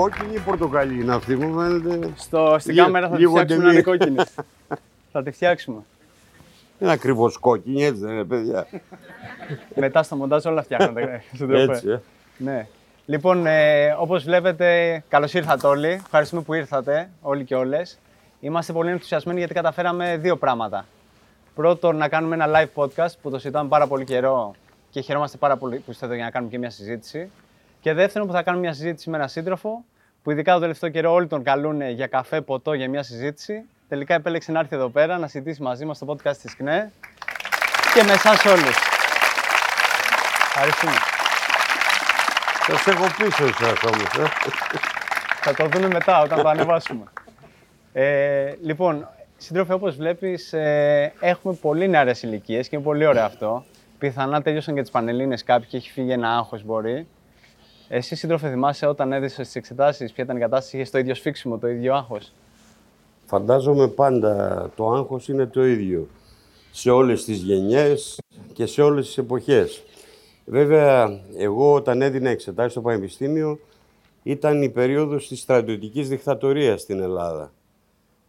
Κόκκινη ή πορτοκαλί είναι αυτή μου φαίνεται. Στο, στην Λίγο- κάμερα θα τη λίγο φτιάξουμε να είναι ντεμή. κόκκινη. θα τη φτιάξουμε. Είναι ακριβώς κόκκινη, έτσι δεν είναι, παιδιά. Μετά στο μοντάζ όλα φτιάχνονται. σύντροφε. Έτσι, ε. Ναι. Λοιπόν, ε, όπως βλέπετε, καλώς ήρθατε όλοι. Ευχαριστούμε που ήρθατε, όλοι και όλες. Είμαστε πολύ ενθουσιασμένοι γιατί καταφέραμε δύο πράγματα. Πρώτον, να κάνουμε ένα live podcast που το συζητάμε πάρα πολύ καιρό και χαιρόμαστε πάρα πολύ που είστε εδώ για να κάνουμε και μια συζήτηση. Και δεύτερον, που θα κάνουμε μια συζήτηση με έναν σύντροφο που ειδικά το τελευταίο καιρό όλοι τον καλούν για καφέ, ποτό, για μια συζήτηση. Τελικά επέλεξε να έρθει εδώ πέρα να συζητήσει μαζί μας στο podcast της ΚΝΕ και με εσάς όλους. Ευχαριστούμε. Θα σε έχω πίσω εσάς όμως, ε. Θα το δούμε μετά όταν το ανεβάσουμε. Ε, λοιπόν, σύντροφε, όπως βλέπεις, ε, έχουμε πολύ νεαρές ηλικίες και είναι πολύ ωραίο αυτό. Πιθανά τέλειωσαν και τις πανελλήνες κάποιοι και έχει φύγει ένα άγχος μπορεί. Εσύ, σύντροφε, θυμάσαι όταν έδειξε τις εξετάσεις, ποια ήταν η κατάσταση, είχες το ίδιο σφίξιμο, το ίδιο άγχος; Φαντάζομαι πάντα το άγχος είναι το ίδιο σε όλες τις γενιές και σε όλες τις εποχές. Βέβαια, εγώ όταν έδινα εξετάσεις στο Πανεπιστήμιο ήταν η περίοδος της στρατιωτικής δικτατορίας στην Ελλάδα.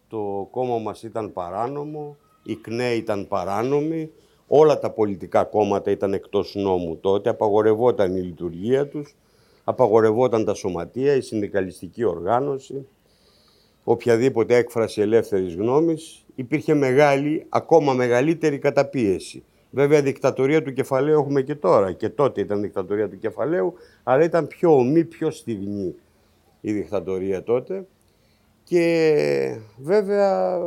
Το κόμμα μας ήταν παράνομο, η ΚΝΕ ήταν παράνομη, όλα τα πολιτικά κόμματα ήταν εκτός νόμου τότε, απαγορευόταν η λειτουργία τους, απαγορευόταν τα σωματεία, η συνδικαλιστική οργάνωση, οποιαδήποτε έκφραση ελεύθερης γνώμης, υπήρχε μεγάλη, ακόμα μεγαλύτερη καταπίεση. Βέβαια, δικτατορία του κεφαλαίου έχουμε και τώρα. Και τότε ήταν δικτατορία του κεφαλαίου, αλλά ήταν πιο ομή, πιο στιγνή η δικτατορία τότε. Και βέβαια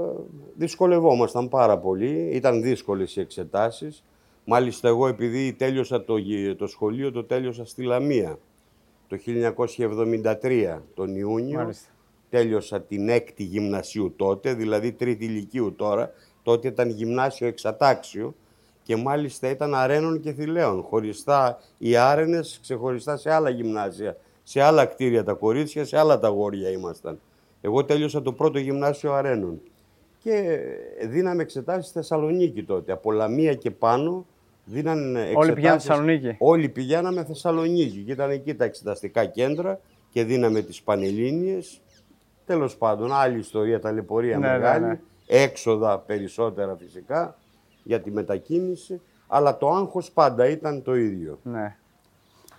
δυσκολευόμασταν πάρα πολύ. Ήταν δύσκολες οι εξετάσεις. Μάλιστα εγώ επειδή τέλειωσα το, γυ- το σχολείο, το τέλειωσα στη Λαμία το 1973 τον Ιούνιο. Μάλιστα. Τέλειωσα την έκτη γυμνασίου τότε, δηλαδή τρίτη ηλικίου τώρα. Τότε ήταν γυμνάσιο εξατάξιο και μάλιστα ήταν αρένων και θηλαίων. Χωριστά οι άρενες, ξεχωριστά σε άλλα γυμνάσια. Σε άλλα κτίρια τα κορίτσια, σε άλλα τα αγόρια ήμασταν. Εγώ τέλειωσα το πρώτο γυμνάσιο αρένων. Και δίναμε εξετάσεις στη Θεσσαλονίκη τότε. Από Λαμία και πάνω δίναν εξετάσεις. πηγαίνατε Θεσσαλονίκη; Όλοι πηγαίναμε Θεσσαλονίκη και ήταν εκεί τα εξεταστικά κέντρα και δίναμε τις Πανελλήνιες. Τέλος πάντων, άλλη ιστορία, ταλαιπωρία Ναι, ναι, μεγάλη, ναι. έξοδα περισσότερα φυσικά για τη μετακίνηση, αλλά το άγχος πάντα ήταν το ίδιο. Ναι.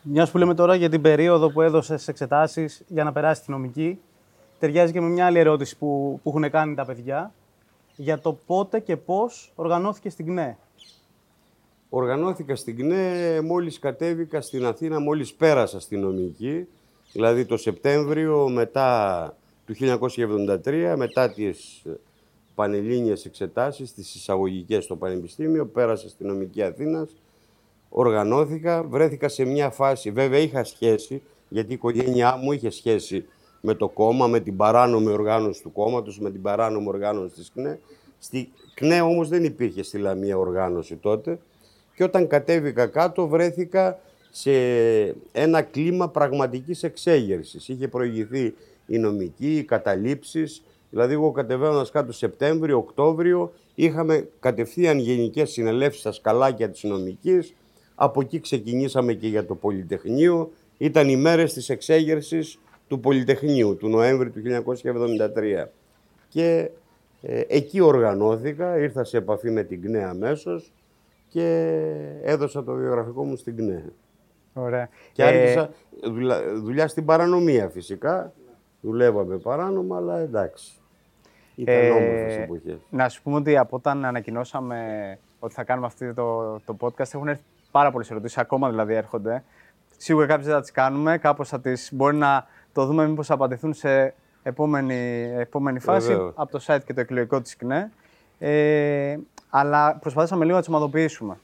Μιας που λέμε τώρα για την περίοδο που έδωσες εξετάσεις για να περάσει τη νομική, ταιριάζει και με μια άλλη ερώτηση που, που έχουν κάνει τα παιδιά για το πότε και πώς οργανώθηκε στην ΚΝΕ. Οργανώθηκα στην ΚΝΕ μόλις κατέβηκα στην Αθήνα, μόλις πέρασα στη νομική, δηλαδή το Σεπτέμβριο μετά του 1973, μετά τις πανελλήνιες εξετάσεις, τις εισαγωγικές στο Πανεπιστήμιο, πέρασα στη νομική Αθήνας, οργανώθηκα, βρέθηκα σε μια φάση, βέβαια είχα σχέση, γιατί η οικογένειά μου είχε σχέση με το κόμμα, με την παράνομη οργάνωση του κόμματος, με την παράνομη οργάνωση της ΚΝΕ. Στη ΚΝΕ όμως δεν υπήρχε στη Λαμία οργάνωση τότε και όταν κατέβηκα κάτω βρέθηκα σε ένα κλίμα πραγματικής εξέγερσης. Είχε προηγηθεί η νομική, οι καταλήψεις, δηλαδή εγώ κατεβαίνοντας κάτω Σεπτέμβριο, Οκτώβριο, είχαμε κατευθείαν γενικές συνελεύσεις στα σκαλάκια της νομικής, από εκεί ξεκινήσαμε και για το Πολυτεχνείο, ήταν οι μέρες της εξέγερσης του Πολυτεχνείου, του Νοέμβρη του 1973. Και ε, εκεί οργανώθηκα, ήρθα σε επαφή με την ΚΝΕ αμέσως και έδωσα το βιογραφικό μου στην ΚΝΕ. Ωραία. Και Ε, άρχισα δουλα- δουλειά στην παρανομία φυσικά. Δουλεύαμε παράνομα, αλλά εντάξει. Ήταν Ε, όμορφες εποχές. Να σου πούμε ότι από όταν ανακοινώσαμε ότι θα κάνουμε αυτό το, το podcast έχουν έρθει πάρα πολλές ερωτήσεις, ακόμα δηλαδή έρχονται. Σίγουρα κάποιες δεν θα τις κάνουμε, κάπως θα τι μπορεί να το δούμε μήπως απαντηθούν σε επόμενη, επόμενη φάση Βεβαίως. από το site και το εκλογικό της ΚΝΕ. Ε, αλλά προσπαθήσαμε λίγο να τις ομαδοποιήσουμε.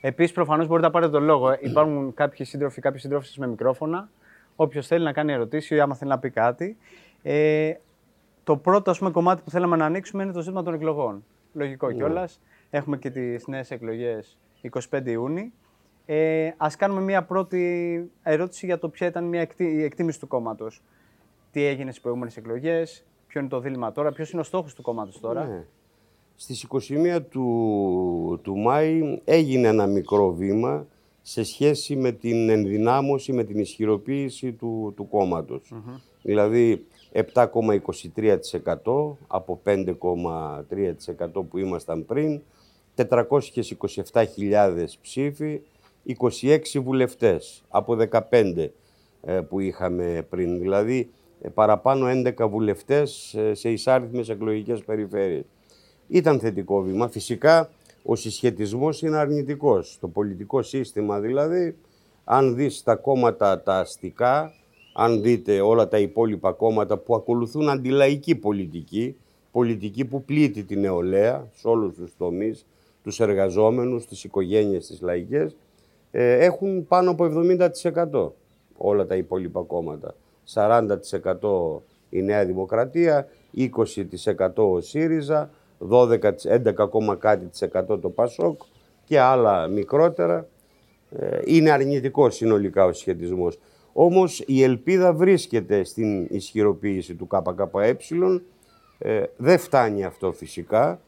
Επίσης, προφανώς μπορείτε να πάρετε τον λόγο. Ε, Υπάρχουν κάποιοι σύντροφοι, κάποιοι σύντροφοι με μικρόφωνα. Όποιος θέλει να κάνει ερωτήσεις ή άμα θέλει να πει κάτι. Ε, το πρώτο ας πούμε, κομμάτι που θέλαμε να ανοίξουμε είναι το ζήτημα των εκλογών. Λογικό κιόλας. Έχουμε και τις νέες εκλογές 25 Ιούνιου. Ε, ας κάνουμε μια πρώτη ερώτηση για το ποια ήταν μια εκτι- η εκτίμηση του κόμματος. Τι έγινε στις προηγούμενες εκλογές, ποιο είναι το δίλημα τώρα, ποιος είναι ο στόχος του κόμματος τώρα. Ναι. Στις 21 του, του Μάη έγινε ένα μικρό βήμα σε σχέση με την ενδυνάμωση, με την ισχυροποίηση του, του κομματος Δηλαδή 7,23% από 5,3% που ήμασταν πριν, 427.000 ψήφοι, 26 βουλευτές από 15 ε, που είχαμε πριν. Δηλαδή ε, παραπάνω 11 βουλευτές ε, σε εισάριθμες εκλογικές περιφέρειες. Ήταν θετικό βήμα. Φυσικά ο συσχετισμός είναι αρνητικός. Το πολιτικό σύστημα δηλαδή, αν δεις τα κόμματα τα αστικά, αν δείτε όλα τα υπόλοιπα κόμματα που ακολουθούν αντιλαϊκή πολιτική, πολιτική που πλήττει την νεολαία σε όλους τους τομείς, τους εργαζόμενους, τις οικογένειες, τις λαϊκές, ε, έχουν πάνω από 70% όλα τα υπόλοιπα κόμματα. 40% η Νέα Δημοκρατία, 20% ο ΣΥΡΙΖΑ, 12, 11, κάτι το ΠΑΣΟΚ και άλλα μικρότερα. Ε, είναι αρνητικό συνολικά ο σχετισμός. Όμως η ελπίδα βρίσκεται στην ισχυροποίηση του ΚΚΕ. Ε, δεν φτάνει αυτό φυσικά,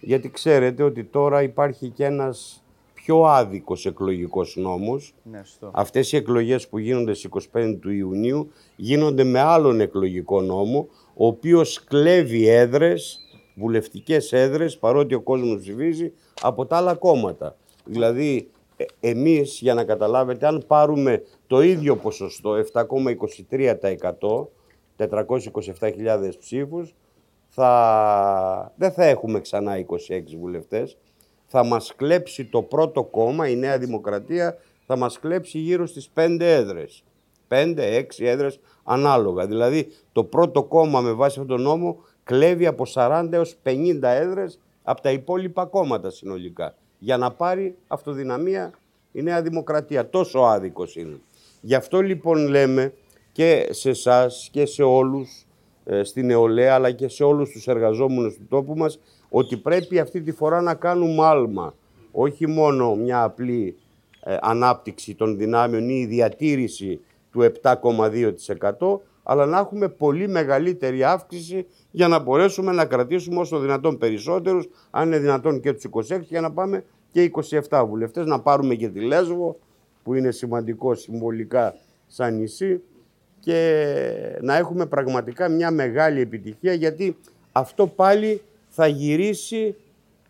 γιατί ξέρετε ότι τώρα υπάρχει και ένας πιο άδικος εκλογικός νόμος. Ναι, Αυτές οι εκλογές που γίνονται στις 25 του Ιουνίου γίνονται με άλλον εκλογικό νόμο, ο οποίος κλέβει έδρες, βουλευτικές έδρες, παρότι ο κόσμος ψηφίζει, από τα άλλα κόμματα. Δηλαδή, ε, εμείς, για να καταλάβετε, αν πάρουμε το ίδιο ποσοστό, 7,23%, 427.000 ψήφους, θα... δεν θα έχουμε ξανά 26 βουλευτές. Θα μας κλέψει το πρώτο κόμμα, η Νέα Δημοκρατία, θα μας κλέψει γύρω στις 5 έδρες. 5-6 έδρες ανάλογα. Δηλαδή το πρώτο κόμμα με βάση αυτόν τον νόμο κλέβει από 40 έως 50 έδρες από τα υπόλοιπα κόμματα συνολικά. Για να πάρει αυτοδυναμία η Νέα Δημοκρατία. Τόσο άδικος είναι. Γι' αυτό λοιπόν λέμε και σε εσάς και σε όλους ε, στην νεολαία αλλά και σε όλους τους εργαζόμενους του τόπου μας ότι πρέπει αυτή τη φορά να κάνουμε άλμα. Όχι μόνο μια απλή ε, ανάπτυξη των δυνάμεων ή διατήρηση του 7,2% αλλά να έχουμε πολύ μεγαλύτερη αύξηση για να μπορέσουμε να κρατήσουμε όσο δυνατόν περισσότερους, αν είναι δυνατόν και τους 26 για να πάμε και 27 βουλευτές, να πάρουμε και τη Λέσβο που είναι σημαντικό συμβολικά σαν νησί και να έχουμε πραγματικά μια μεγάλη επιτυχία γιατί αυτό πάλι θα γυρίσει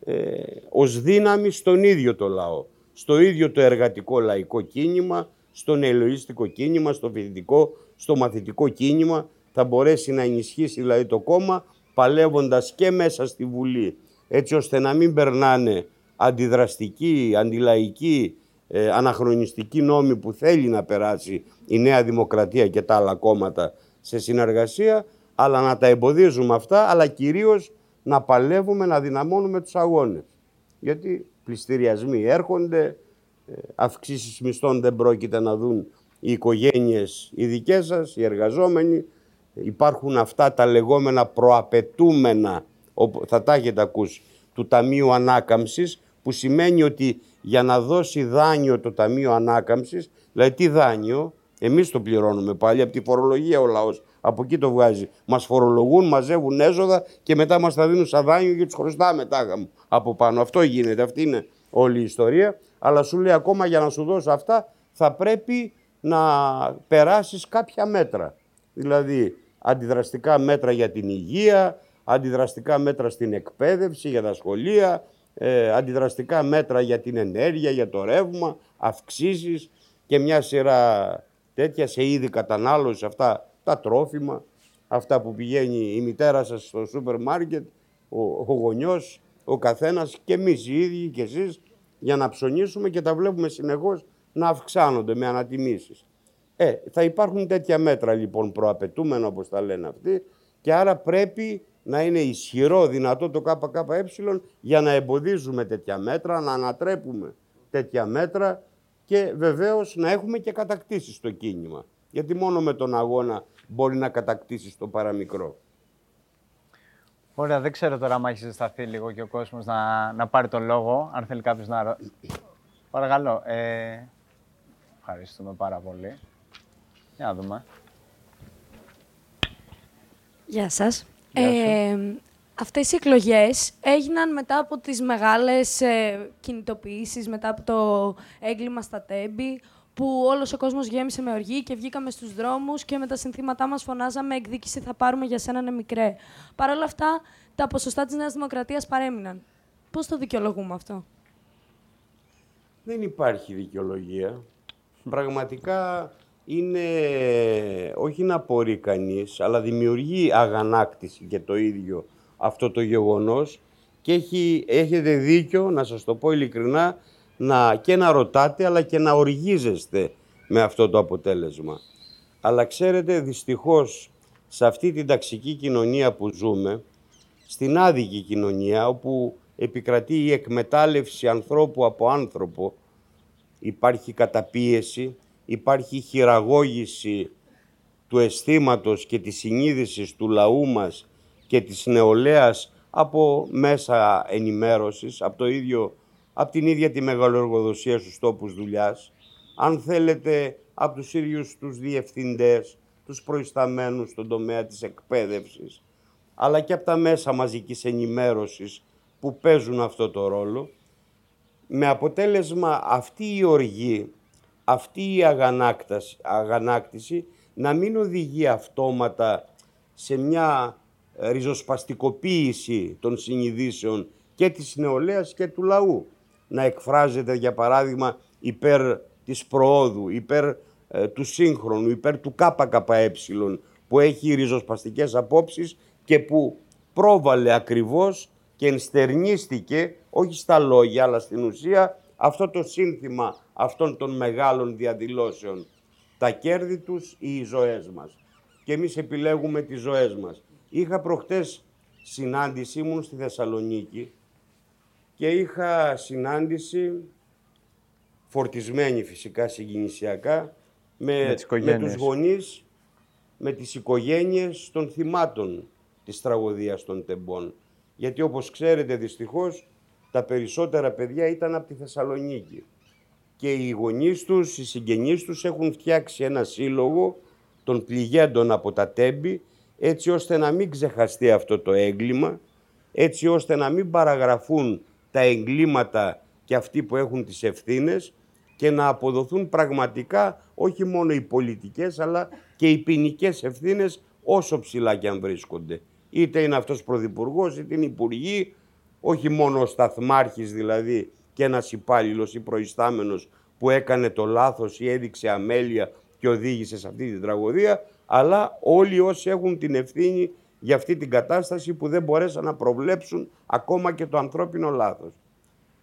ε, ως δύναμη στον ίδιο το λαό, στο ίδιο το εργατικό λαϊκό κίνημα, στο νεολαίστικο κίνημα, στο φοιτητικό, στο μαθητικό κίνημα, θα μπορέσει να ενισχύσει δηλαδή το κόμμα παλεύοντας και μέσα στη Βουλή, έτσι ώστε να μην περνάνε αντιδραστικοί, αντιλαϊκοί, ε, αναχρονιστικοί νόμοι που θέλει να περάσει η Νέα Δημοκρατία και τα άλλα κόμματα σε συνεργασία, αλλά να τα εμποδίζουμε αυτά, αλλά κυρίως να παλεύουμε, να δυναμώνουμε τους αγώνες. Γιατί πληστηριασμοί έρχονται, ε, αυξήσεις μισθών δεν πρόκειται να δουν οι οικογένειες οι δικές σας, οι εργαζόμενοι. Υπάρχουν αυτά τα λεγόμενα προαπαιτούμενα, θα τα έχετε ακούσει, του Ταμείου Ανάκαμψης, που σημαίνει ότι για να δώσει δάνειο το Ταμείο Ανάκαμψης, δηλαδή τι δάνειο, εμείς το πληρώνουμε πάλι, από τη φορολογία ο λαός, από εκεί το βγάζει. Μας φορολογούν, μαζεύουν έσοδα και μετά μας τα δίνουν σαν δάνειο και τους χρωστάμε τάγα από πάνω. Αυτό γίνεται, αυτή είναι όλη η ιστορία. Αλλά σου λέει ακόμα για να σου δώσω αυτά θα πρέπει να περάσεις κάποια μέτρα. Δηλαδή αντιδραστικά μέτρα για την υγεία, αντιδραστικά μέτρα στην εκπαίδευση, για τα σχολεία, ε, αντιδραστικά μέτρα για την ενέργεια, για το ρεύμα, αυξήσεις και μια σειρά τέτοια σε είδη κατανάλωσης, αυτά τα τρόφιμα, αυτά που πηγαίνει η μητέρα σας στο σούπερ μάρκετ, ο, ο γονιός, ο καθένας και εμείς οι ίδιοι και εσείς για να ψωνίσουμε και τα βλέπουμε συνεχώς να αυξάνονται με ανατιμήσεις. Ε, θα υπάρχουν τέτοια μέτρα λοιπόν προαπαιτούμενα όπως τα λένε αυτοί και άρα πρέπει να είναι ισχυρό, δυνατό το ΚΚΕ για να εμποδίζουμε τέτοια μέτρα, να ανατρέπουμε τέτοια μέτρα και βεβαίως να έχουμε και κατακτήσεις στο κίνημα. Γιατί μόνο με τον αγώνα μπορεί να κατακτήσεις το παραμικρό. Ωραία, δεν ξέρω τώρα αν έχει ζεσταθεί λίγο και ο κόσμος να, να πάρει τον λόγο, αν θέλει κάποιος να... Παρακαλώ. Ε, ευχαριστούμε πάρα πολύ. Για να δούμε. Γεια σας. Ε, αυτές οι εκλογές έγιναν μετά από τις μεγάλες ε, κινητοποιήσεις, μετά από το έγκλημα στα Τέμπη, που όλος ο κόσμος γέμισε με οργή και βγήκαμε στους δρόμους και με τα συνθήματά μας φωνάζαμε «Εκδίκηση θα πάρουμε για σένα, είναι μικρέ». Παρ' όλα αυτά, τα ποσοστά της Νέας Δημοκρατίας παρέμειναν. Πώς το δικαιολογούμε αυτό; Δεν υπάρχει δικαιολογία. Πραγματικά είναι, όχι να απορεί κανείς, αλλά δημιουργεί αγανάκτηση και το ίδιο αυτό το γεγονός και έχει, έχετε δίκιο, να σας το πω ειλικρινά, να, και να ρωτάτε αλλά και να οργίζεστε με αυτό το αποτέλεσμα. Αλλά ξέρετε, δυστυχώς, σε αυτή την ταξική κοινωνία που ζούμε, στην άδικη κοινωνία, όπου επικρατεί η εκμετάλλευση ανθρώπου από άνθρωπο, υπάρχει καταπίεση, υπάρχει χειραγώγηση του αισθήματος και της συνείδησης του λαού μας και της νεολαίας από μέσα ενημέρωσης, από, το ίδιο, από την ίδια τη μεγαλοεργοδοσία στους τόπους δουλειάς, αν θέλετε από τους ίδιους τους διευθυντές, τους προϊσταμένους στον τομέα της εκπαίδευσης, αλλά και από τα μέσα μαζικής ενημέρωσης που παίζουν αυτό το ρόλο, με αποτέλεσμα αυτή η οργή, αυτή η αγανάκτηση να μην οδηγεί αυτόματα σε μια ριζοσπαστικοποίηση των συνειδήσεων και της νεολαίας και του λαού. Να εκφράζεται, για παράδειγμα, υπέρ της προόδου, υπέρ ε, του σύγχρονου, υπέρ του ΚΚΕ, που έχει ριζοσπαστικές απόψεις και που πρόβαλε ακριβώς και ενστερνίστηκε, όχι στα λόγια, αλλά στην ουσία, αυτό το σύνθημα αυτών των μεγάλων διαδηλώσεων. Τα κέρδη τους ή οι ζωές μας. Και εμείς επιλέγουμε τις ζωές μας. Είχα προχτές συνάντηση, ήμουν στη Θεσσαλονίκη και είχα συνάντηση φορτισμένη φυσικά συγκινησιακά με, με, με τους γονείς, με τις οικογένειες των θυμάτων της τραγωδίας των τεμπών. Γιατί όπως ξέρετε δυστυχώς τα περισσότερα παιδιά ήταν από τη Θεσσαλονίκη. Και οι γονείς τους, οι συγγενείς τους έχουν φτιάξει ένα σύλλογο των πληγέντων από τα τέμπη έτσι ώστε να μην ξεχαστεί αυτό το έγκλημα, έτσι ώστε να μην παραγραφούν τα εγκλήματα και αυτοί που έχουν τις ευθύνες και να αποδοθούν πραγματικά όχι μόνο οι πολιτικές αλλά και οι ποινικές ευθύνες όσο ψηλά και αν βρίσκονται είτε είναι αυτός πρωθυπουργός, είτε είναι υπουργοί, όχι μόνο ο σταθμάρχης δηλαδή και ένας υπάλληλος ή προϊστάμενος που έκανε το λάθος ή έδειξε αμέλεια και οδήγησε σε αυτή την τραγωδία, αλλά όλοι όσοι έχουν την ευθύνη για αυτή την κατάσταση που δεν μπορέσαν να προβλέψουν ακόμα και το ανθρώπινο λάθος.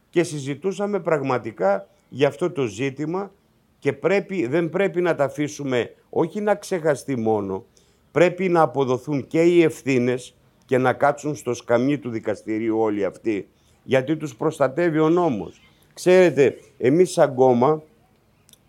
Και συζητούσαμε πραγματικά για αυτό το ζήτημα και πρέπει, δεν πρέπει να τα αφήσουμε όχι να ξεχαστεί μόνο, πρέπει να αποδοθούν και οι ευθύνες και να κάτσουν στο σκαμί του δικαστηρίου όλοι αυτοί, γιατί τους προστατεύει ο νόμος. Ξέρετε, εμείς σαν κόμμα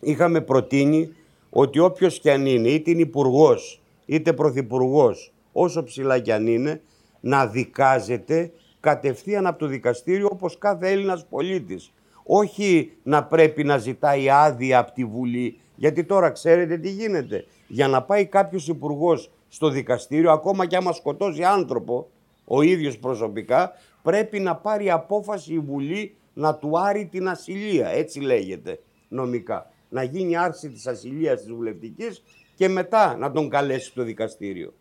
είχαμε προτείνει ότι όποιος κι αν είναι, είτε είναι υπουργός, είτε πρωθυπουργός, όσο ψηλά κι αν είναι, να δικάζεται κατευθείαν από το δικαστήριο όπως κάθε Έλληνας πολίτης. Όχι να πρέπει να ζητάει άδεια από τη Βουλή, γιατί τώρα ξέρετε τι γίνεται για να πάει κάποιος υπουργός στο δικαστήριο, ακόμα και άμα σκοτώσει άνθρωπο, ο ίδιος προσωπικά, πρέπει να πάρει απόφαση η Βουλή να του άρει την ασυλία, έτσι λέγεται νομικά. Να γίνει άρση της ασυλίας της βουλευτικής και μετά να τον καλέσει το δικαστήριο.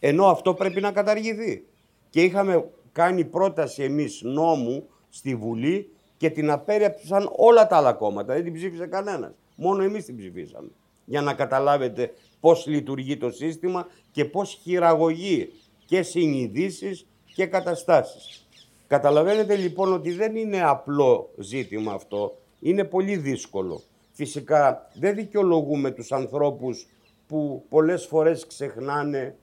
Ενώ αυτό πρέπει να καταργηθεί. Και είχαμε κάνει πρόταση εμείς νόμου στη Βουλή και την απέρριψαν όλα τα άλλα κόμματα. Δεν την ψήφισε κανένας. Μόνο εμείς την ψηφίσαμε για να καταλάβετε πώς λειτουργεί το σύστημα και πώς χειραγωγεί και συνειδήσεις και καταστάσεις. Καταλαβαίνετε λοιπόν ότι δεν είναι απλό ζήτημα αυτό, είναι πολύ δύσκολο. Φυσικά δεν δικαιολογούμε τους ανθρώπους που πολλές φορές ξεχνάνε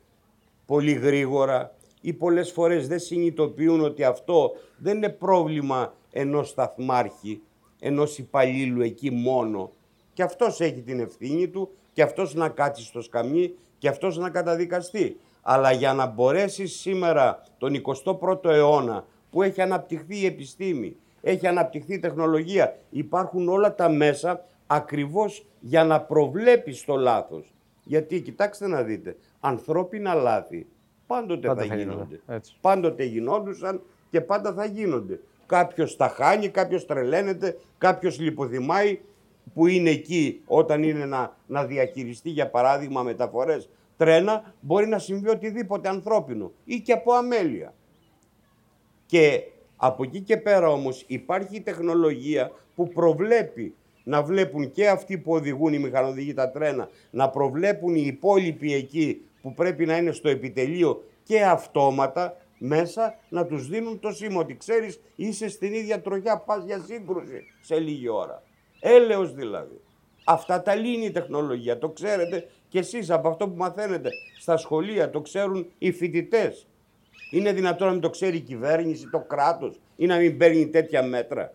πολύ γρήγορα ή πολλές φορές δεν συνειδητοποιούν ότι αυτό δεν είναι πρόβλημα ενός σταθμάρχη, ενός υπαλλήλου εκεί μόνο, και αυτός έχει την ευθύνη του και αυτός να κάτσει στο σκαμί και αυτός να καταδικαστεί. Αλλά για να μπορέσεις σήμερα τον 21ο αιώνα που έχει αναπτυχθεί η επιστήμη, έχει αναπτυχθεί η τεχνολογία, υπάρχουν όλα τα μέσα ακριβώς για να προβλέπεις το λάθος. Γιατί κοιτάξτε να δείτε, ανθρώπινα λάθη πάντοτε Πάντα θα, θα γίνονται. γίνονται, έτσι. Πάντοτε γινόντουσαν και πάντα θα γίνονται. Κάποιος τα χάνει, κάποιος τρελαίνεται, κάποιος λιποθυμάει που είναι εκεί όταν είναι να, να διαχειριστεί για παράδειγμα μεταφορές τρένα, μπορεί να συμβεί οτιδήποτε ανθρώπινο ή και από αμέλεια. Και από εκεί και πέρα όμως υπάρχει η τεχνολογία που προβλέπει να βλέπουν και αυτοί που οδηγούν οι μηχανοδηγοί τα τρένα, να προβλέπουν οι υπόλοιποι εκεί που πρέπει να είναι στο επιτελείο και αυτόματα μέσα να τους δίνουν το σήμα ότι ξέρεις είσαι στην ίδια τροχιά, πας για σύγκρουση σε λίγη ώρα. Έλεος δηλαδή. Αυτά τα λύνει η τεχνολογία, το ξέρετε και εσείς από αυτό που μαθαίνετε στα σχολεία, το ξέρουν οι φοιτητές. Είναι δυνατόν να μην το ξέρει η κυβέρνηση, το κράτος ή να μην παίρνει τέτοια μέτρα.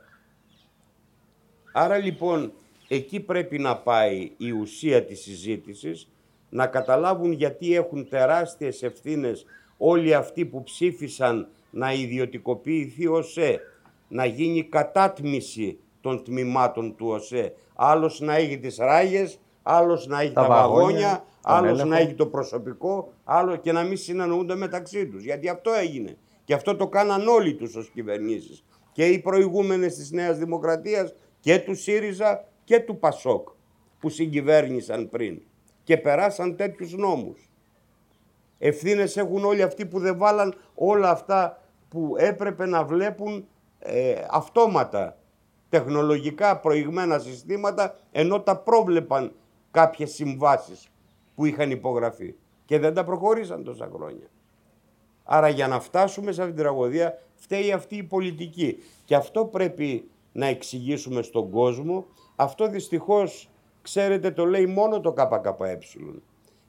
Άρα λοιπόν εκεί πρέπει να πάει η ουσία της συζήτησης, να καταλάβουν γιατί έχουν τεράστιες ευθύνες όλοι αυτοί που ψήφισαν να ιδιωτικοποιηθεί ο ΣΕ, να γίνει κατάτμιση των τμήματων του ΟΣΕ. Άλλος να έχει τις ράγες, άλλος να έχει τα, Τα βαγόνια, βαγόνια, τον άλλος έλεγχο. να έχει το προσωπικό, άλλο και να μην συναννοούνται μεταξύ τους. Γιατί αυτό έγινε. Και αυτό το κάναν όλοι τους ως κυβερνήσεις. Και οι προηγούμενες της Νέας Δημοκρατίας και του ΣΥΡΙΖΑ και του ΠΑΣΟΚ που συγκυβέρνησαν πριν. Και περάσαν τέτοιους νόμους. Ευθύνες έχουν όλοι αυτοί που δεν βάλαν όλα αυτά που έπρεπε να βλέπουν ε, αυτόματα τεχνολογικά προηγμένα συστήματα ενώ τα πρόβλεπαν κάποιες συμβάσεις που είχαν υπογραφεί και δεν τα προχωρήσαν τόσα χρόνια. Άρα για να φτάσουμε σε αυτήν την τραγωδία φταίει αυτή η πολιτική. Και αυτό πρέπει να εξηγήσουμε στον κόσμο. Αυτό δυστυχώς, ξέρετε, το λέει μόνο το ΚΚΕ.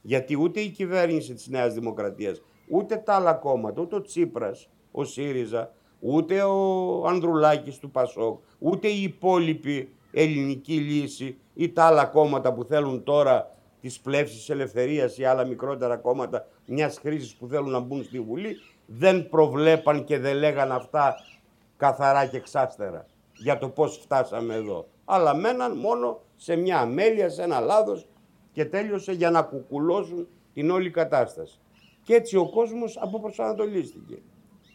Γιατί ούτε η κυβέρνηση της Νέας Δημοκρατίας, ούτε τα άλλα κόμματα, ούτε ο Τσίπρας, ο ΣΥΡΙΖΑ, ούτε ο Ανδρουλάκης του ΠΑΣΟΚ, ούτε η υπόλοιπη ελληνική λύση ή τα άλλα κόμματα που θέλουν τώρα της πλεύσης ελευθερίας ή άλλα μικρότερα κόμματα μιας χρήσης που θέλουν να μπουν στη Βουλή, δεν προβλέπαν και δεν λέγαν αυτά καθαρά και εξάστερα για το πώς φτάσαμε εδώ. Αλλά μέναν μόνο σε μια αμέλεια, σε ένα λάθος και τέλειωσε για να κουκουλώσουν την όλη κατάσταση. Και έτσι ο κόσμος αποπροσανατολίστηκε.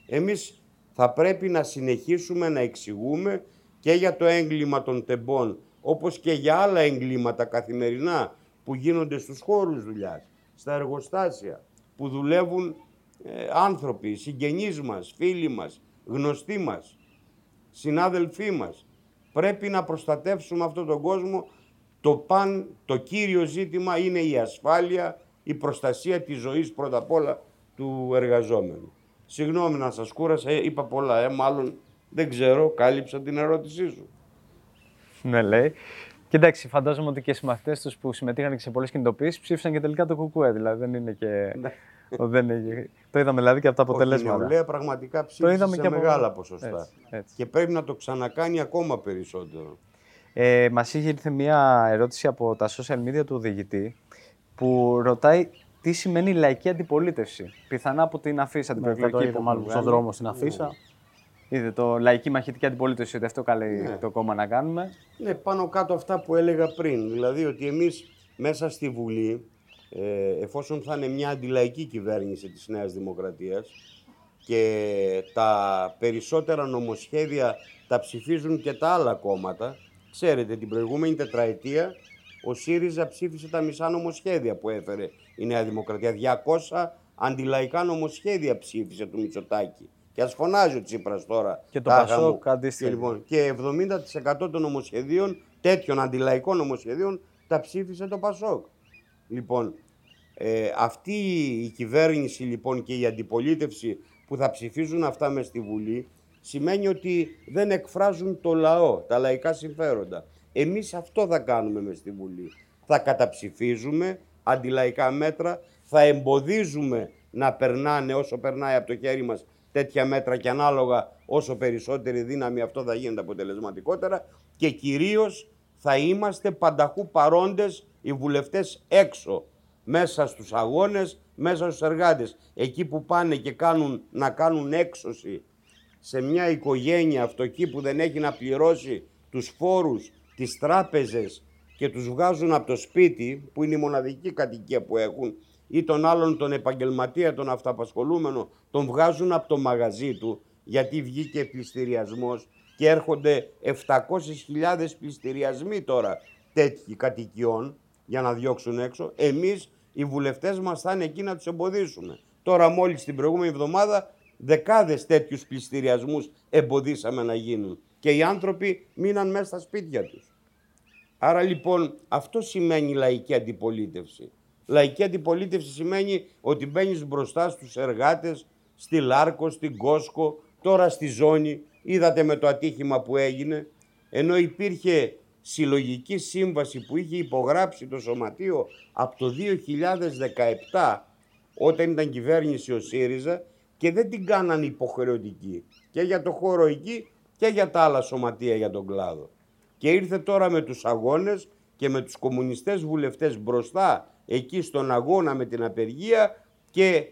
Εμείς θα πρέπει να συνεχίσουμε να εξηγούμε και για το έγκλημα των τεμπών, όπως και για άλλα εγκλήματα καθημερινά που γίνονται στους χώρους δουλειάς, στα εργοστάσια, που δουλεύουν ε, άνθρωποι, συγγενείς μας, φίλοι μας, γνωστοί μας, συνάδελφοί μας. Πρέπει να προστατεύσουμε αυτόν τον κόσμο. Το παν, το κύριο ζήτημα είναι η ασφάλεια, η προστασία της ζωής πρώτα απ' όλα του εργαζόμενου. Συγγνώμη να σας κούρασα, ε, είπα πολλά, ε, μάλλον δεν ξέρω, κάλυψα την ερώτησή σου. Ναι, λέει. Και εντάξει, φαντάζομαι ότι και οι συμμαθητέ τους που συμμετείχαν και σε πολλές κινητοποιήσει ψήφισαν και τελικά το κουκουέ. Δηλαδή δεν είναι και. Ναι. ο- δεν είναι... Το είδαμε δηλαδή και από τα Όχι, η αποτελέσματα. νεολαία πραγματικά Το ψήφισε είδαμε σε και από- μεγάλα ποσοστά. Έτσι, έτσι. Και πρέπει να το ξανακάνει ακόμα περισσότερο. Ε, Μας είχε ήρθε μία ερώτηση από τα social media του οδηγητή που ρωτάει τι σημαίνει λαϊκή αντιπολίτευση; Πιθανά από την αφίσα την Ναι, θα το προεκλογική είδε που μάλλον έχουμε στον βγάλει. δρόμο στην αφίσα. Είδε το λαϊκή μαχητική αντιπολίτευση ότι αυτό καλεί Ναι. το κόμμα να κάνουμε. Ναι, πάνω κάτω αυτά που έλεγα πριν. Δηλαδή ότι εμείς μέσα στη Βουλή, ε, εφόσον θα είναι μια αντιλαϊκή κυβέρνηση της Νέας Δημοκρατίας και τα περισσότερα νομοσχέδια τα ψηφίζουν και τα άλλα κόμματα, ξέρετε την προηγούμενη τετραετία ο ΣΥΡΙΖΑ ψήφισε τα μισά νομοσχέδια που έφερε η Νέα Δημοκρατία. 200 αντιλαϊκά νομοσχέδια ψήφισε του Μητσοτάκη. Και ας φωνάζει ο Τσίπρας τώρα. Και το τάχα μου. Πασόκ αντίστοιχα. Και, λοιπόν, και 70% των νομοσχεδίων, τέτοιων αντιλαϊκών νομοσχεδίων, τα ψήφισε το Πασόκ. Λοιπόν, ε, αυτή η κυβέρνηση λοιπόν και η αντιπολίτευση που θα ψηφίζουν αυτά μες στη Βουλή σημαίνει ότι δεν εκφράζουν το λαό, τα λαϊκά συμφέροντα. Εμείς αυτό θα κάνουμε μες στη Βουλή. Θα καταψηφίζουμε αντιλαϊκά μέτρα, θα εμποδίζουμε να περνάνε όσο περνάει από το χέρι μας τέτοια μέτρα και ανάλογα όσο περισσότερη δύναμη αυτό θα γίνεται αποτελεσματικότερα και κυρίως θα είμαστε πανταχού παρόντες οι βουλευτές έξω, μέσα στους αγώνες, μέσα στους εργάτες. Εκεί που πάνε και κάνουν, να κάνουν έξωση σε μια οικογένεια αυτοκή που δεν έχει να πληρώσει τους φόρους, τις τράπεζες και τους βγάζουν από το σπίτι, που είναι η μοναδική κατοικία που έχουν, ή τον άλλον τον επαγγελματία, τον αυταπασχολούμενο, τον βγάζουν από το μαγαζί του γιατί βγήκε πληστηριασμός και έρχονται 700.000 πληστηριασμοί τώρα τέτοιοι κατοικιών για να διώξουν έξω. Εμείς οι βουλευτές μας θα είναι εκεί να τους εμποδίσουμε. Τώρα μόλις την προηγούμενη εβδομάδα δεκάδες τέτοιους πληστηριασμούς εμποδίσαμε να γίνουν και οι άνθρωποι μείναν μέσα στα σπίτια τους. Άρα λοιπόν αυτό σημαίνει λαϊκή αντιπολίτευση. Λαϊκή αντιπολίτευση σημαίνει ότι μπαίνεις μπροστά στους εργάτες, στη Λάρκο, στην Κόσκο, τώρα στη Ζώνη. Είδατε με το ατύχημα που έγινε. Ενώ υπήρχε συλλογική σύμβαση που είχε υπογράψει το Σωματείο από το 2017 όταν ήταν κυβέρνηση ο ΣΥΡΙΖΑ και δεν την κάνανε υποχρεωτική και για το χώρο εκεί και για τα άλλα σωματεία για τον κλάδο. Και ήρθε τώρα με τους αγώνες και με τους κομμουνιστές βουλευτές μπροστά εκεί στον αγώνα με την απεργία και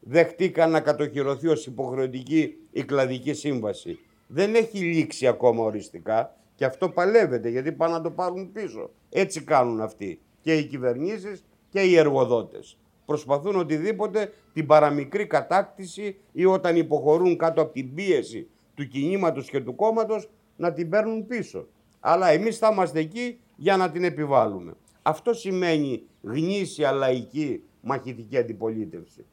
δεχτήκαν να κατοχυρωθεί ως υποχρεωτική η κλαδική σύμβαση. Δεν έχει λήξει ακόμα οριστικά και αυτό παλεύεται γιατί πάνε να το πάρουν πίσω. Έτσι κάνουν αυτοί και οι κυβερνήσεις και οι εργοδότες. Προσπαθούν οτιδήποτε την παραμικρή κατάκτηση ή όταν υποχωρούν κάτω από την πίεση του κινήματος και του κόμματος να την παίρνουν πίσω. Αλλά εμείς θα είμαστε εκεί για να την επιβάλλουμε. Αυτό σημαίνει γνήσια λαϊκή μαχητική αντιπολίτευση.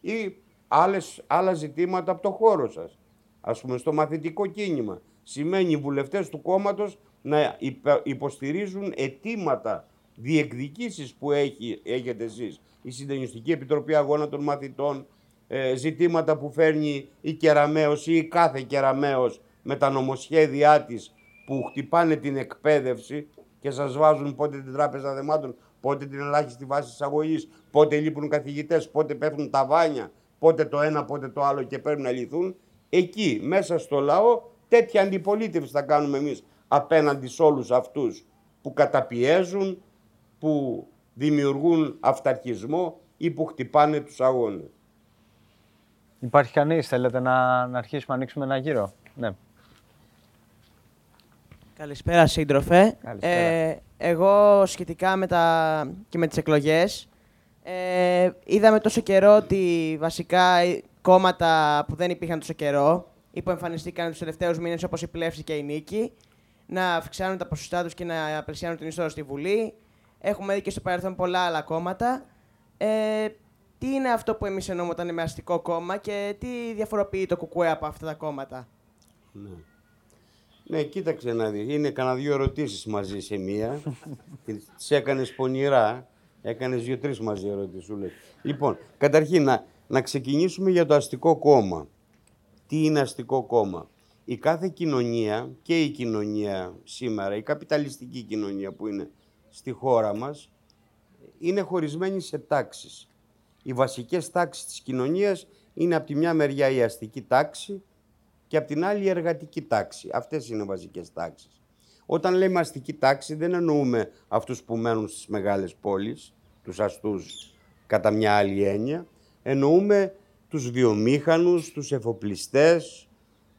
Ή άλλες, άλλα ζητήματα από το χώρο σας. Ας πούμε στο μαθητικό κίνημα. Σημαίνει οι βουλευτές του κόμματος να υποστηρίζουν αιτήματα διεκδικήσεις που έχει, έχετε εσείς. Η Συντονιστική Επιτροπή Αγώνα των Μαθητών, ε, ζητήματα που φέρνει η Κεραμαίος ή η κάθε Κεραμαίος με τα νομοσχέδιά της που χτυπάνε την εκπαίδευση και σας βάζουν πότε την τράπεζα δεμάτων, πότε την ελάχιστη βάση εισαγωγής, πότε λείπουν καθηγητές, πότε πέφτουν τα βάνια, πότε το ένα, πότε το άλλο και πρέπει να λυθούν. Εκεί, μέσα στο λαό, τέτοια αντιπολίτευση θα κάνουμε εμείς απέναντι σε όλους αυτούς που καταπιέζουν, που δημιουργούν αυταρχισμό ή που χτυπάνε τους αγώνες. Υπάρχει κανείς, θέλετε να, να αρχίσουμε να ανοίξουμε ένα γύρο; Ναι. Καλησπέρα σύντροφε. Καλησπέρα. Ε, εγώ σχετικά με τα... και με τις εκλογές ε, είδαμε τόσο καιρό ότι βασικά οι κόμματα που δεν υπήρχαν τόσο καιρό ή που εμφανιστήκαν τους τελευταίους μήνες όπως η Πλεύση και η Νίκη να αυξάνουν τα ποσοστά τους και να απλησιάνουν την ιστορία στη Βουλή. Έχουμε δει και στο παρελθόν πολλά άλλα κόμματα. Ε, τι είναι αυτό που εμείς εννοούμε όταν είναι αστικό κόμμα και τι διαφοροποιεί το κουκουέ από αυτά τα κόμματα; Ναι. Ναι, κοίταξε να δεις. Είναι κανένα δύο ερωτήσεις μαζί σε μία. Τις έκανες πονηρά. Έκανες δύο-τρεις μαζί ερωτησούλε. Λοιπόν, καταρχήν να, να ξεκινήσουμε για το αστικό κόμμα. Τι είναι αστικό κόμμα; Η κάθε κοινωνία και η κοινωνία σήμερα, η καπιταλιστική κοινωνία που είναι στη χώρα μας, είναι χωρισμένη σε τάξεις. Οι βασικές τάξεις της κοινωνίας είναι από τη μια μεριά η αστική τάξη, και απ' την άλλη η εργατική τάξη. Αυτές είναι οι βασικές τάξεις. Όταν λέμε αστική τάξη δεν εννοούμε αυτούς που μένουν στις μεγάλες πόλεις, τους αστούς κατά μια άλλη έννοια. Εννοούμε τους βιομήχανους, τους εφοπλιστές,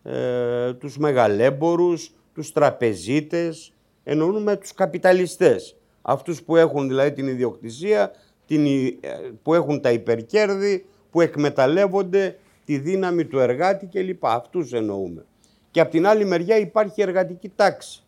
ε, τους μεγαλέμπορους, τους τραπεζίτες, εννοούμε τους καπιταλιστές. Αυτούς που έχουν δηλαδή την ιδιοκτησία, την, ε, που έχουν τα υπερκέρδη, που εκμεταλλεύονται τη δύναμη του εργάτη κλπ. Αυτούς εννοούμε. Και από την άλλη μεριά υπάρχει εργατική τάξη.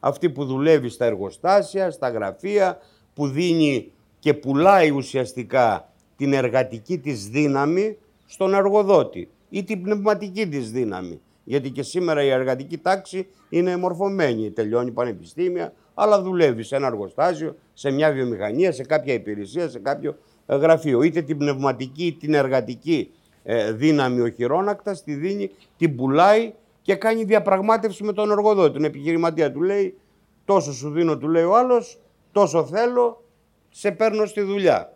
Αυτή που δουλεύει στα εργοστάσια, στα γραφεία, που δίνει και πουλάει ουσιαστικά την εργατική της δύναμη στον εργοδότη ή την πνευματική της δύναμη. Γιατί και σήμερα η εργατική τάξη είναι μορφωμένη, τελειώνει πανεπιστήμια, αλλά δουλεύει σε ένα εργοστάσιο, σε μια βιομηχανία, σε κάποια υπηρεσία, σε κάποιο γραφείο. Είτε την πνευματική είτε την εργατική ε, δύναμη ο χειρόνακτας, τη δίνει, την πουλάει και κάνει διαπραγμάτευση με τον εργοδότη. Τον επιχειρηματία του λέει τόσο σου δίνω του λέει ο άλλος, τόσο θέλω, σε παίρνω στη δουλειά.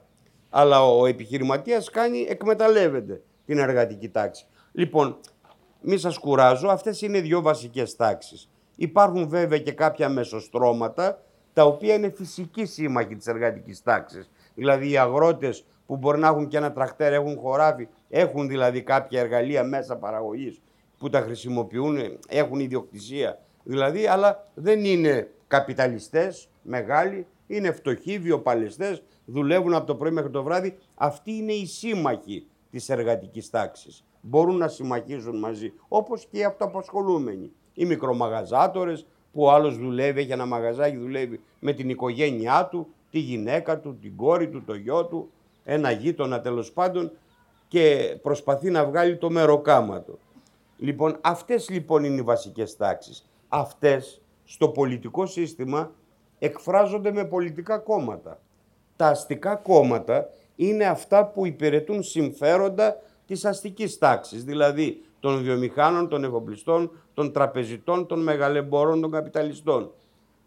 Αλλά ο επιχειρηματίας κάνει, εκμεταλλεύεται την εργατική τάξη. Λοιπόν, μη σας κουράζω, αυτές είναι δύο βασικές τάξεις. Υπάρχουν βέβαια και κάποια μεσοστρώματα, τα οποία είναι φυσική σύμμαχοι της εργατικής τάξης. Δηλαδή οι αγρότες που μπορεί να έχουν και ένα τρακτέρ, έχουν χωράφι, έχουν δηλαδή κάποια εργαλεία μέσα παραγωγής που τα χρησιμοποιούν, έχουν ιδιοκτησία δηλαδή, αλλά δεν είναι καπιταλιστές μεγάλοι, είναι φτωχοί, βιοπαλαιστές, δουλεύουν από το πρωί μέχρι το βράδυ. Αυτοί είναι οι σύμμαχοι της εργατικής τάξης. Μπορούν να συμμαχίζουν μαζί, όπως και οι αυτοαπασχολούμενοι. Οι μικρομαγαζάτορες, που ο άλλος δουλεύει, έχει ένα μαγαζάκι, δουλεύει με την οικογένειά του, τη γυναίκα του, την κόρη του, το γιο του, ένα γείτονα τέλος πάντων και προσπαθεί να βγάλει το μεροκάματο. Λοιπόν, αυτές λοιπόν είναι οι βασικές τάξεις. Αυτές στο πολιτικό σύστημα εκφράζονται με πολιτικά κόμματα. Τα αστικά κόμματα είναι αυτά που υπηρετούν συμφέροντα της αστικής τάξης, δηλαδή των βιομηχάνων, των εφοπλιστών, των τραπεζιτών, των μεγαλεμπόρων, των καπιταλιστών.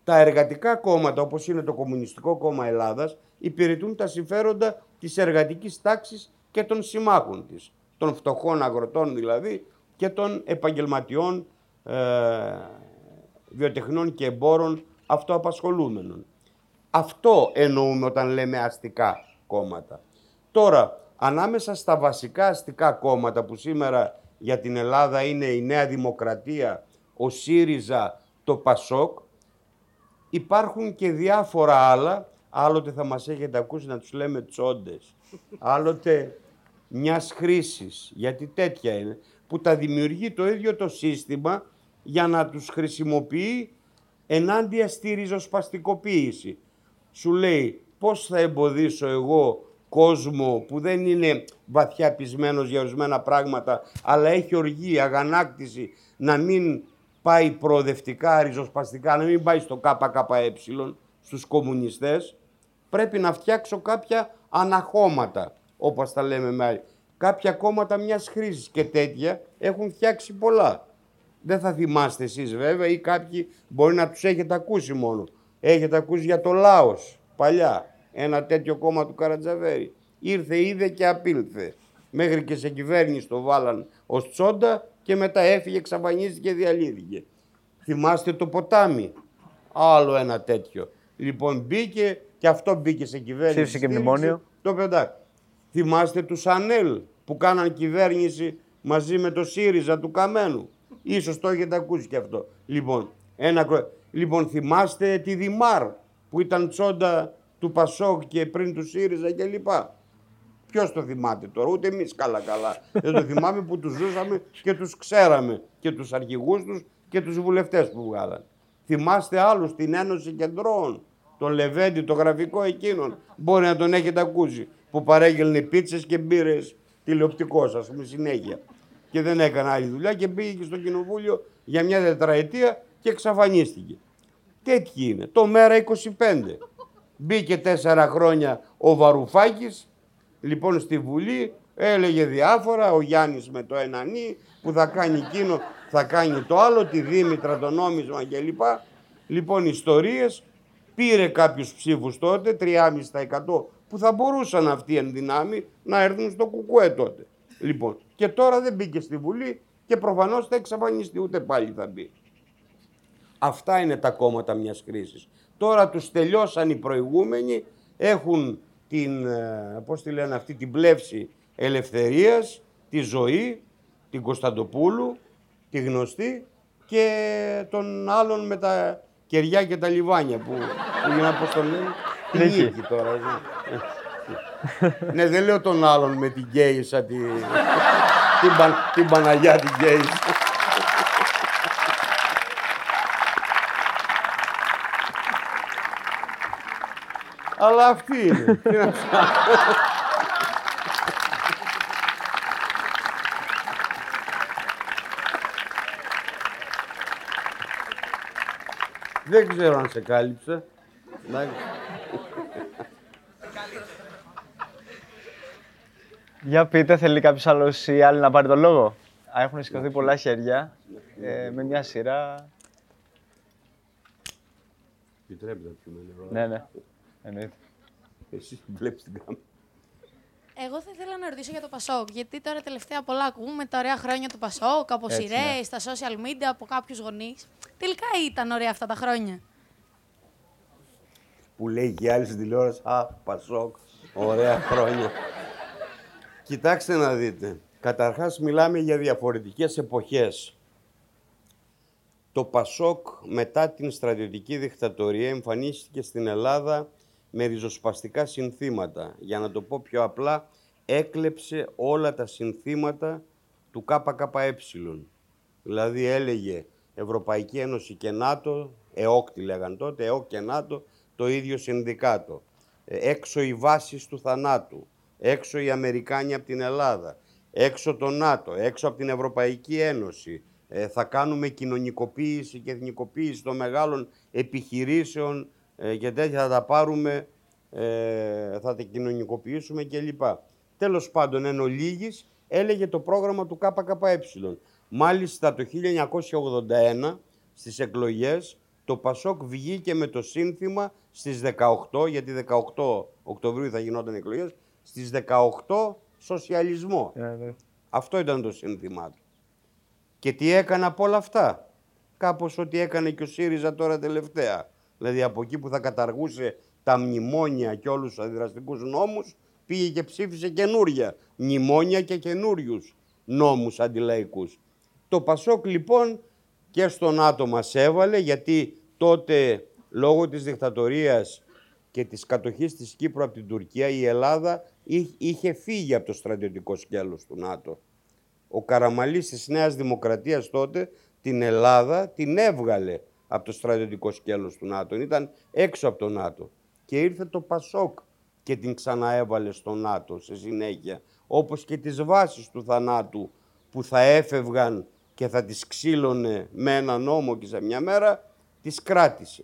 Τα εργατικά κόμματα, όπως είναι το Κομμουνιστικό Κόμμα Ελλάδας, υπηρετούν τα συμφέροντα της εργατικής τάξης και των συμμάχων της, των φτωχών αγροτών δηλαδή και των επαγγελματιών ε, βιοτεχνών και εμπόρων αυτοαπασχολούμενων. Αυτό εννοούμε όταν λέμε αστικά κόμματα. Τώρα, ανάμεσα στα βασικά αστικά κόμματα που σήμερα για την Ελλάδα είναι η Νέα Δημοκρατία, ο ΣΥΡΙΖΑ, το ΠΑΣΟΚ, υπάρχουν και διάφορα άλλα, άλλοτε θα μας έχετε ακούσει να τους λέμε τσόντες, άλλοτε μιας χρήσης, γιατί τέτοια είναι, που τα δημιουργεί το ίδιο το σύστημα για να τους χρησιμοποιεί ενάντια στη ριζοσπαστικοποίηση. Σου λέει πώς θα εμποδίσω εγώ κόσμο που δεν είναι βαθιά πισμένος για ορισμένα πράγματα αλλά έχει οργή, αγανάκτηση να μην πάει προοδευτικά, ριζοσπαστικά, να μην πάει στο ΚΚΕ, στους κομμουνιστές, πρέπει να φτιάξω κάποια αναχώματα, όπως τα λέμε με Κάποια κόμματα μιας χρήσης και τέτοια έχουν φτιάξει πολλά. Δεν θα θυμάστε εσείς βέβαια ή κάποιοι μπορεί να τους έχετε ακούσει μόνο. Έχετε ακούσει για το Λάος παλιά, ένα τέτοιο κόμμα του Καρατζαβέρη. Ήρθε, είδε και απήλθε. Μέχρι και σε κυβέρνηση το βάλαν ως τσόντα και μετά έφυγε, εξαφανίστηκε και διαλύθηκε. Θυμάστε το ποτάμι, άλλο ένα τέτοιο. Λοιπόν μπήκε και αυτό μπήκε σε κυβέρνηση. Ψήφισε και μνημόνιο. Το πεντά. Θυμάστε τους Σανέλ που κάναν κυβέρνηση μαζί με το ΣΥΡΙΖΑ του Καμένου. Ίσως το έχετε ακούσει και αυτό. Λοιπόν, ένα... λοιπόν θυμάστε τη Δημάρ που ήταν τσόντα του Πασόκ και πριν του ΣΥΡΙΖΑ κλπ. Ποιος το θυμάται τώρα, ούτε εμείς καλά-καλά. Δεν το θυμάμαι που τους ζούσαμε και τους ξέραμε και τους αρχηγούς τους και τους βουλευτές που βγάλαν. Θυμάστε άλλους στην Ένωση Κεντρών, τον Λεβέντη, το γραφικό εκείνον. Μπορεί να τον έχετε ακούσει. Που παρέγγελνε πίτσες και μπύρες τηλεοπτικός, ας πούμε, συνέχεια. Και δεν έκανε άλλη δουλειά και πήγε και στο κοινοβούλιο για μια τετραετία και εξαφανίστηκε. Τέτοιοι είναι. Το μέρα 25. Μπήκε τέσσερα χρόνια ο Βαρουφάκης Λοιπόν στη Βουλή έλεγε διάφορα, ο Γιάννης με το ένα νι, που θα κάνει εκείνο, θα κάνει το άλλο, τη Δήμητρα, το νόμισμα κλπ. Λοιπόν ιστορίες, πήρε κάποιους ψήφους τότε, 3,5% που θα μπορούσαν αυτοί εν δυνάμει να έρθουν στο κουκουέ τότε. Λοιπόν, και τώρα δεν μπήκε στη Βουλή και προφανώς θα εξαφανιστεί, ούτε πάλι θα μπει. Αυτά είναι τα κόμματα μιας κρίσης. Τώρα τους τελειώσαν οι προηγούμενοι, έχουν την, ε, πώς τη λένε αυτή, την πλεύση ελευθερίας, τη ζωή, την Κωνσταντοπούλου, τη γνωστή και των άλλων με τα κεριά και τα λιβάνια που, που για να πώς το λένε, την τώρα. ναι, δεν λέω τον άλλον με την γκέισα, τη, την, την Παναγιά την γκέισα. Αλλά αυτή είναι. Τι να Δεν ξέρω αν σε κάλυψε. Για πείτε, θέλει κάποιος άλλος ή άλλη να πάρει το λόγο; Έχουν σηκωθεί πολλά χέρια. Ε, με μια σειρά. Επιτρέπετε να πιούμε νερό. Ναι, ναι. Εννοείται. Εσύ βλέπεις την κάμερα. Εγώ θα ήθελα να ρωτήσω για το Πασόκ. Γιατί τώρα τελευταία πολλά ακούμε τα ωραία χρόνια του Πασόκ, από Έτσι, σειρές, ναι. στα social media, από κάποιους γονείς. Τελικά ήταν ωραία αυτά τα χρόνια. Που λέει και άλλη στην τηλεόραση, Α, Πασόκ, ωραία χρόνια. Κοιτάξτε να δείτε. Καταρχάς μιλάμε για διαφορετικές εποχές. Το Πασόκ μετά την στρατιωτική δικτατορία εμφανίστηκε στην Ελλάδα με ριζοσπαστικά συνθήματα. Για να το πω πιο απλά, έκλεψε όλα τα συνθήματα του ΚΚΕ. Δηλαδή έλεγε Ευρωπαϊκή Ένωση και ΝΑΤΟ, ΕΟΚ τη λέγαν τότε, ΕΟΚ και ΝΑΤΟ, το ίδιο συνδικάτο. Ε, έξω οι βάσεις του θανάτου, έξω οι Αμερικάνοι από την Ελλάδα, έξω το ΝΑΤΟ, έξω από την Ευρωπαϊκή Ένωση. Ε, θα κάνουμε κοινωνικοποίηση και εθνικοποίηση των μεγάλων επιχειρήσεων ε, και τέτοια θα τα πάρουμε, ε, θα τα κοινωνικοποιήσουμε κλπ. Τέλος πάντων, εν ολίγης, έλεγε το πρόγραμμα του ΚΚΕ. Μάλιστα το 1981 στις εκλογές το Πασόκ βγήκε με το σύνθημα στις 18, γιατί 18 Οκτωβρίου θα γινόταν εκλογές, στις 18 σοσιαλισμό. Ε, ναι. Αυτό ήταν το σύνθημά του. Και τι έκανε από όλα αυτά; Κάπως ό,τι έκανε και ο ΣΥΡΙΖΑ τώρα τελευταία. Δηλαδή από εκεί που θα καταργούσε τα μνημόνια και όλους τους αντιδραστικούς νόμους, πήγε και ψήφισε καινούρια μνημόνια και καινούριου νόμους αντιλαϊκούς. Το Πασόκ λοιπόν και στον ΝΑΤΟ μας έβαλε γιατί τότε λόγω της δικτατορίας και της κατοχής της Κύπρου από την Τουρκία η Ελλάδα είχε φύγει από το στρατιωτικό σκέλος του ΝΑΤΟ. Ο Καραμαλής της Νέας Δημοκρατίας τότε την Ελλάδα την έβγαλε από το στρατιωτικό σκέλος του ΝΑΤΟ. Ήταν έξω από το ΝΑΤΟ. Και ήρθε το Πασόκ και την ξαναέβαλε στο ΝΑΤΟ σε συνέχεια. Όπως και τις βάσεις του θανάτου που θα έφευγαν και θα τις ξύλωνε με ένα νόμο και σε μια μέρα, τις κράτησε.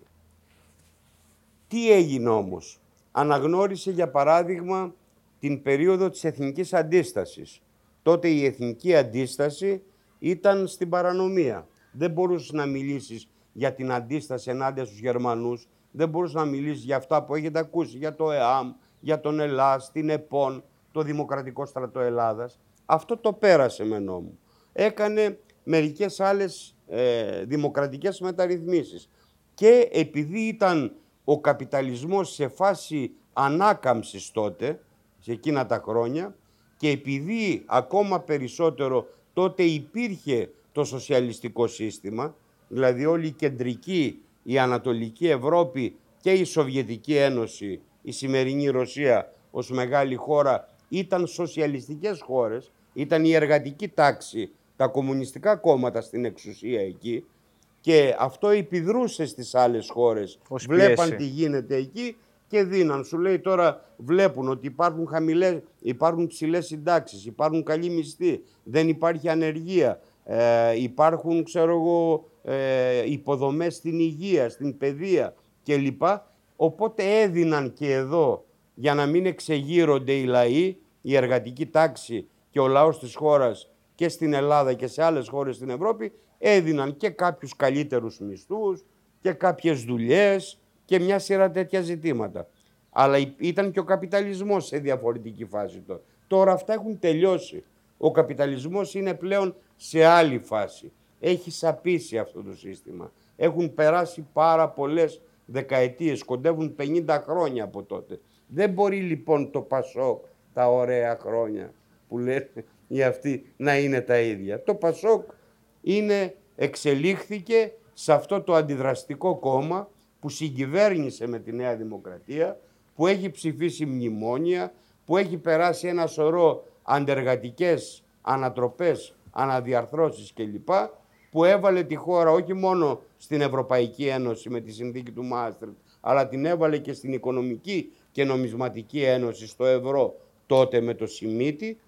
Τι έγινε όμως; Αναγνώρισε για παράδειγμα την περίοδο της εθνικής αντίστασης. Τότε η εθνική αντίσταση ήταν στην παρανομία. Δεν μπορούσες να μιλήσεις για την αντίσταση ενάντια στους Γερμανούς, δεν μπορούσε να μιλήσεις για αυτά που έχετε ακούσει, για το ΕΑΜ, για τον Ελλάς, την ΕΠΟΝ, το Δημοκρατικό Στρατό Ελλάδας. Αυτό το πέρασε με νόμο. Έκανε μερικές άλλες ε, δημοκρατικές μεταρρυθμίσεις. Και επειδή ήταν ο καπιταλισμός σε φάση ανάκαμψης τότε, σε εκείνα τα χρόνια, και επειδή ακόμα περισσότερο τότε υπήρχε το σοσιαλιστικό σύστημα, δηλαδή όλη η κεντρική, η Ανατολική Ευρώπη και η Σοβιετική Ένωση, η σημερινή Ρωσία ως μεγάλη χώρα, ήταν σοσιαλιστικές χώρες, ήταν η εργατική τάξη τα κομμουνιστικά κόμματα στην εξουσία εκεί και αυτό επιδρούσε στις άλλες χώρες. Βλέπαν τι γίνεται εκεί και δίναν. Σου λέει τώρα βλέπουν ότι υπάρχουν χαμηλές, υπάρχουν ψηλές συντάξεις, υπάρχουν καλοί μισθοί, δεν υπάρχει ανεργία, ε, υπάρχουν ξέρω εγώ, ε, υποδομές στην υγεία, στην παιδεία κλπ. Οπότε έδιναν και εδώ για να μην εξεγείρονται οι λαοί, η εργατική τάξη και ο λαός της χώρας και στην Ελλάδα και σε άλλες χώρες στην Ευρώπη έδιναν και κάποιους καλύτερους μισθούς και κάποιες δουλειές και μια σειρά τέτοια ζητήματα. Αλλά ήταν και ο καπιταλισμός σε διαφορετική φάση τώρα. Τώρα αυτά έχουν τελειώσει. Ο καπιταλισμός είναι πλέον σε άλλη φάση. Έχει σαπίσει αυτό το σύστημα. Έχουν περάσει πάρα πολλές δεκαετίες, κοντεύουν 50 χρόνια από τότε. Δεν μπορεί λοιπόν το Πασόκ τα ωραία χρόνια που λέτε για αυτή να είναι τα ίδια. Το Πασόκ είναι, εξελίχθηκε σε αυτό το αντιδραστικό κόμμα που συγκυβέρνησε με τη Νέα Δημοκρατία, που έχει ψηφίσει μνημόνια, που έχει περάσει ένα σωρό αντεργατικές ανατροπές, αναδιαρθρώσεις κλπ, που έβαλε τη χώρα όχι μόνο στην Ευρωπαϊκή Ένωση με τη συνθήκη του Μάστρετ, αλλά την έβαλε και στην Οικονομική και Νομισματική Ένωση, στο ευρώ, τότε με το Σιμίτι,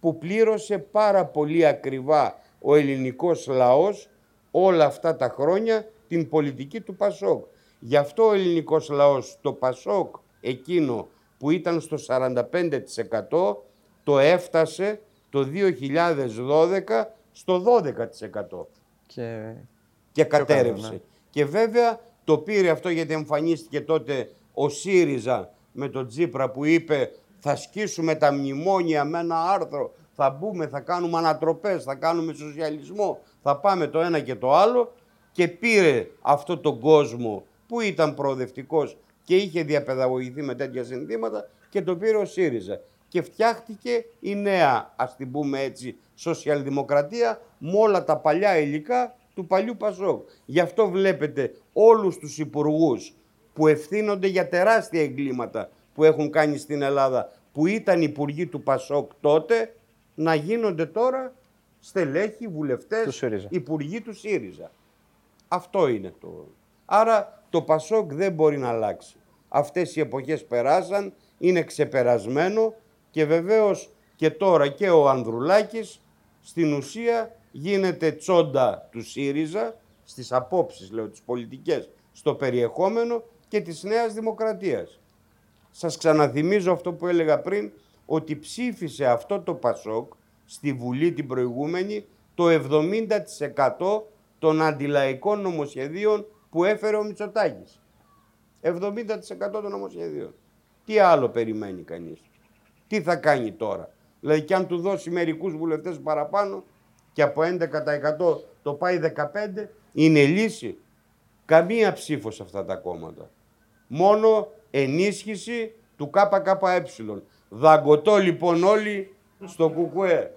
που πλήρωσε πάρα πολύ ακριβά ο ελληνικός λαός όλα αυτά τα χρόνια την πολιτική του Πασόκ. Γι' αυτό ο ελληνικός λαός, το Πασόκ εκείνο που ήταν στο 45% το έφτασε το 2012 στο 12%. Και, και κατέρευσε. Ναι. Και βέβαια το πήρε αυτό γιατί εμφανίστηκε τότε ο ΣΥΡΙΖΑ με τον Τζίπρα που είπε θα σκίσουμε τα μνημόνια με ένα άρθρο, θα μπούμε, θα κάνουμε ανατροπές, θα κάνουμε σοσιαλισμό, θα πάμε το ένα και το άλλο και πήρε αυτό τον κόσμο που ήταν προοδευτικός και είχε διαπαιδαγωγηθεί με τέτοια συνθήματα και το πήρε ο ΣΥΡΙΖΑ. Και φτιάχτηκε η νέα, ας την πούμε έτσι, σοσιαλδημοκρατία με όλα τα παλιά υλικά του παλιού Πασόκ. Γι' αυτό βλέπετε όλους τους υπουργούς που ευθύνονται για τεράστια εγκλήματα που έχουν κάνει στην Ελλάδα, που ήταν υπουργοί του Πασόκ τότε, να γίνονται τώρα στελέχοι, Του βουλευτές, ΣΥΡΙΖΑ. υπουργοί του ΣΥΡΙΖΑ. Αυτό είναι το. Άρα το Πασόκ δεν μπορεί να αλλάξει. Αυτές οι εποχές περάσαν, είναι ξεπερασμένο και βεβαίως και τώρα και ο Ανδρουλάκης στην ουσία γίνεται τσόντα του ΣΥΡΙΖΑ στις απόψεις, λέω, τις πολιτικές, στο περιεχόμενο και της Νέας Δημοκρατίας. Σας ξαναθυμίζω αυτό που έλεγα πριν, ότι ψήφισε αυτό το Πασόκ στη Βουλή την προηγούμενη το 70% των αντιλαϊκών νομοσχεδίων που έφερε ο Μητσοτάκης. 70% των νομοσχεδίων. Τι άλλο περιμένει κανείς; Τι θα κάνει τώρα; Δηλαδή και αν του δώσει μερικούς βουλευτές παραπάνω και από 11% το πάει 15% είναι λύση. Καμία ψήφος σε αυτά τα κόμματα. Μόνο ενίσχυση του ΚΚΕ. Δαγκωτό λοιπόν όλοι στο ΚΚΕ.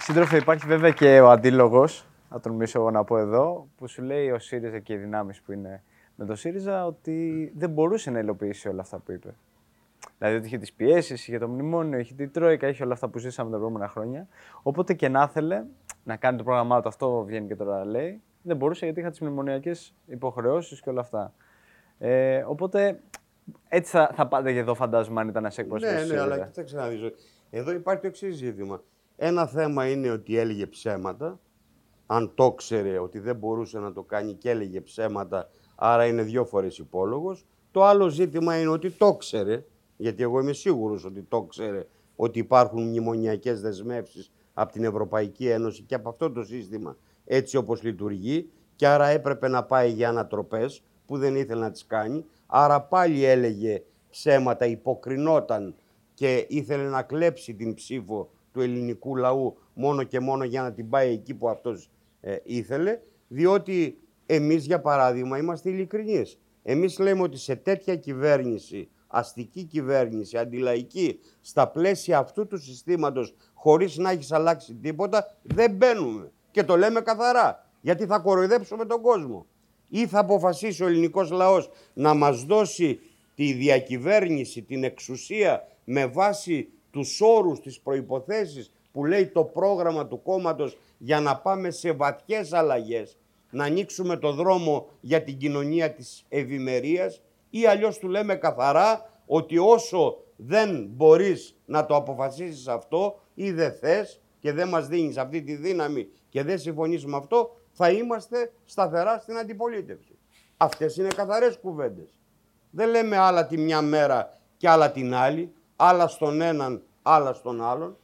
Σύντροφε, υπάρχει βέβαια και ο αντίλογος, να τον μιλήσω εγώ να πω εδώ, που σου λέει ο ΣΥΡΙΖΑ και οι δυνάμεις που είναι με το ΣΥΡΙΖΑ ότι δεν μπορούσε να υλοποιήσει όλα αυτά που είπε. Δηλαδή ότι είχε τις πιέσεις, είχε το μνημόνιο, είχε την Τρόικα, είχε όλα αυτά που ζήσαμε τα προηγούμενα χρόνια. Όποτε και να ήθελε να κάνει το πρόγραμμά του, αυτό βγαίνει και τώρα λέει, δεν μπορούσε γιατί είχα τις μνημονιακές υποχρεώσεις και όλα αυτά. Ε, οπότε έτσι θα, θα πάτε και εδώ, φαντάζομαι, αν ήταν ένα εκπρόσωπο. Ναι, ναι, αλλά κοίταξε να δεις. Εδώ υπάρχει το εξής ζήτημα. Ένα θέμα είναι ότι έλεγε ψέματα. Αν το ξέρε ότι δεν μπορούσε να το κάνει και έλεγε ψέματα, άρα είναι δύο φορές υπόλογος. Το άλλο ζήτημα είναι ότι το ξέρε, γιατί εγώ είμαι σίγουρος ότι το ξέρε, ότι υπάρχουν μνημονιακές δεσμεύσεις από την Ευρωπαϊκή Ένωση και από αυτό το σύστημα έτσι όπως λειτουργεί και άρα έπρεπε να πάει για ανατροπές που δεν ήθελε να τις κάνει. Άρα πάλι έλεγε ψέματα, υποκρινόταν και ήθελε να κλέψει την ψήφο του ελληνικού λαού μόνο και μόνο για να την πάει εκεί που αυτός ε, ήθελε, διότι εμείς για παράδειγμα είμαστε ειλικρινείς. Εμείς λέμε ότι σε τέτοια κυβέρνηση, αστική κυβέρνηση, αντιλαϊκή, στα πλαίσια αυτού του συστήματος, χωρίς να έχεις αλλάξει τίποτα, δεν μπαίνουμε. Και το λέμε καθαρά, γιατί θα κοροϊδέψουμε τον κόσμο. Ή θα αποφασίσει ο ελληνικός λαός να μας δώσει τη διακυβέρνηση, την εξουσία με βάση τους όρους, τις προϋποθέσεις που λέει το πρόγραμμα του κόμματος για να πάμε σε βαθιές αλλαγές, να ανοίξουμε το δρόμο για την κοινωνία της ευημερίας ή αλλιώς του λέμε καθαρά ότι όσο δεν μπορείς να το αποφασίσεις αυτό ή δεν θες και δεν μας δίνεις αυτή τη δύναμη και δεν συμφωνείς με αυτό, θα είμαστε σταθερά στην αντιπολίτευση. Αυτές είναι καθαρές κουβέντες. Δεν λέμε άλλα τη μια μέρα και άλλα την άλλη, άλλα στον έναν, άλλα στον άλλον.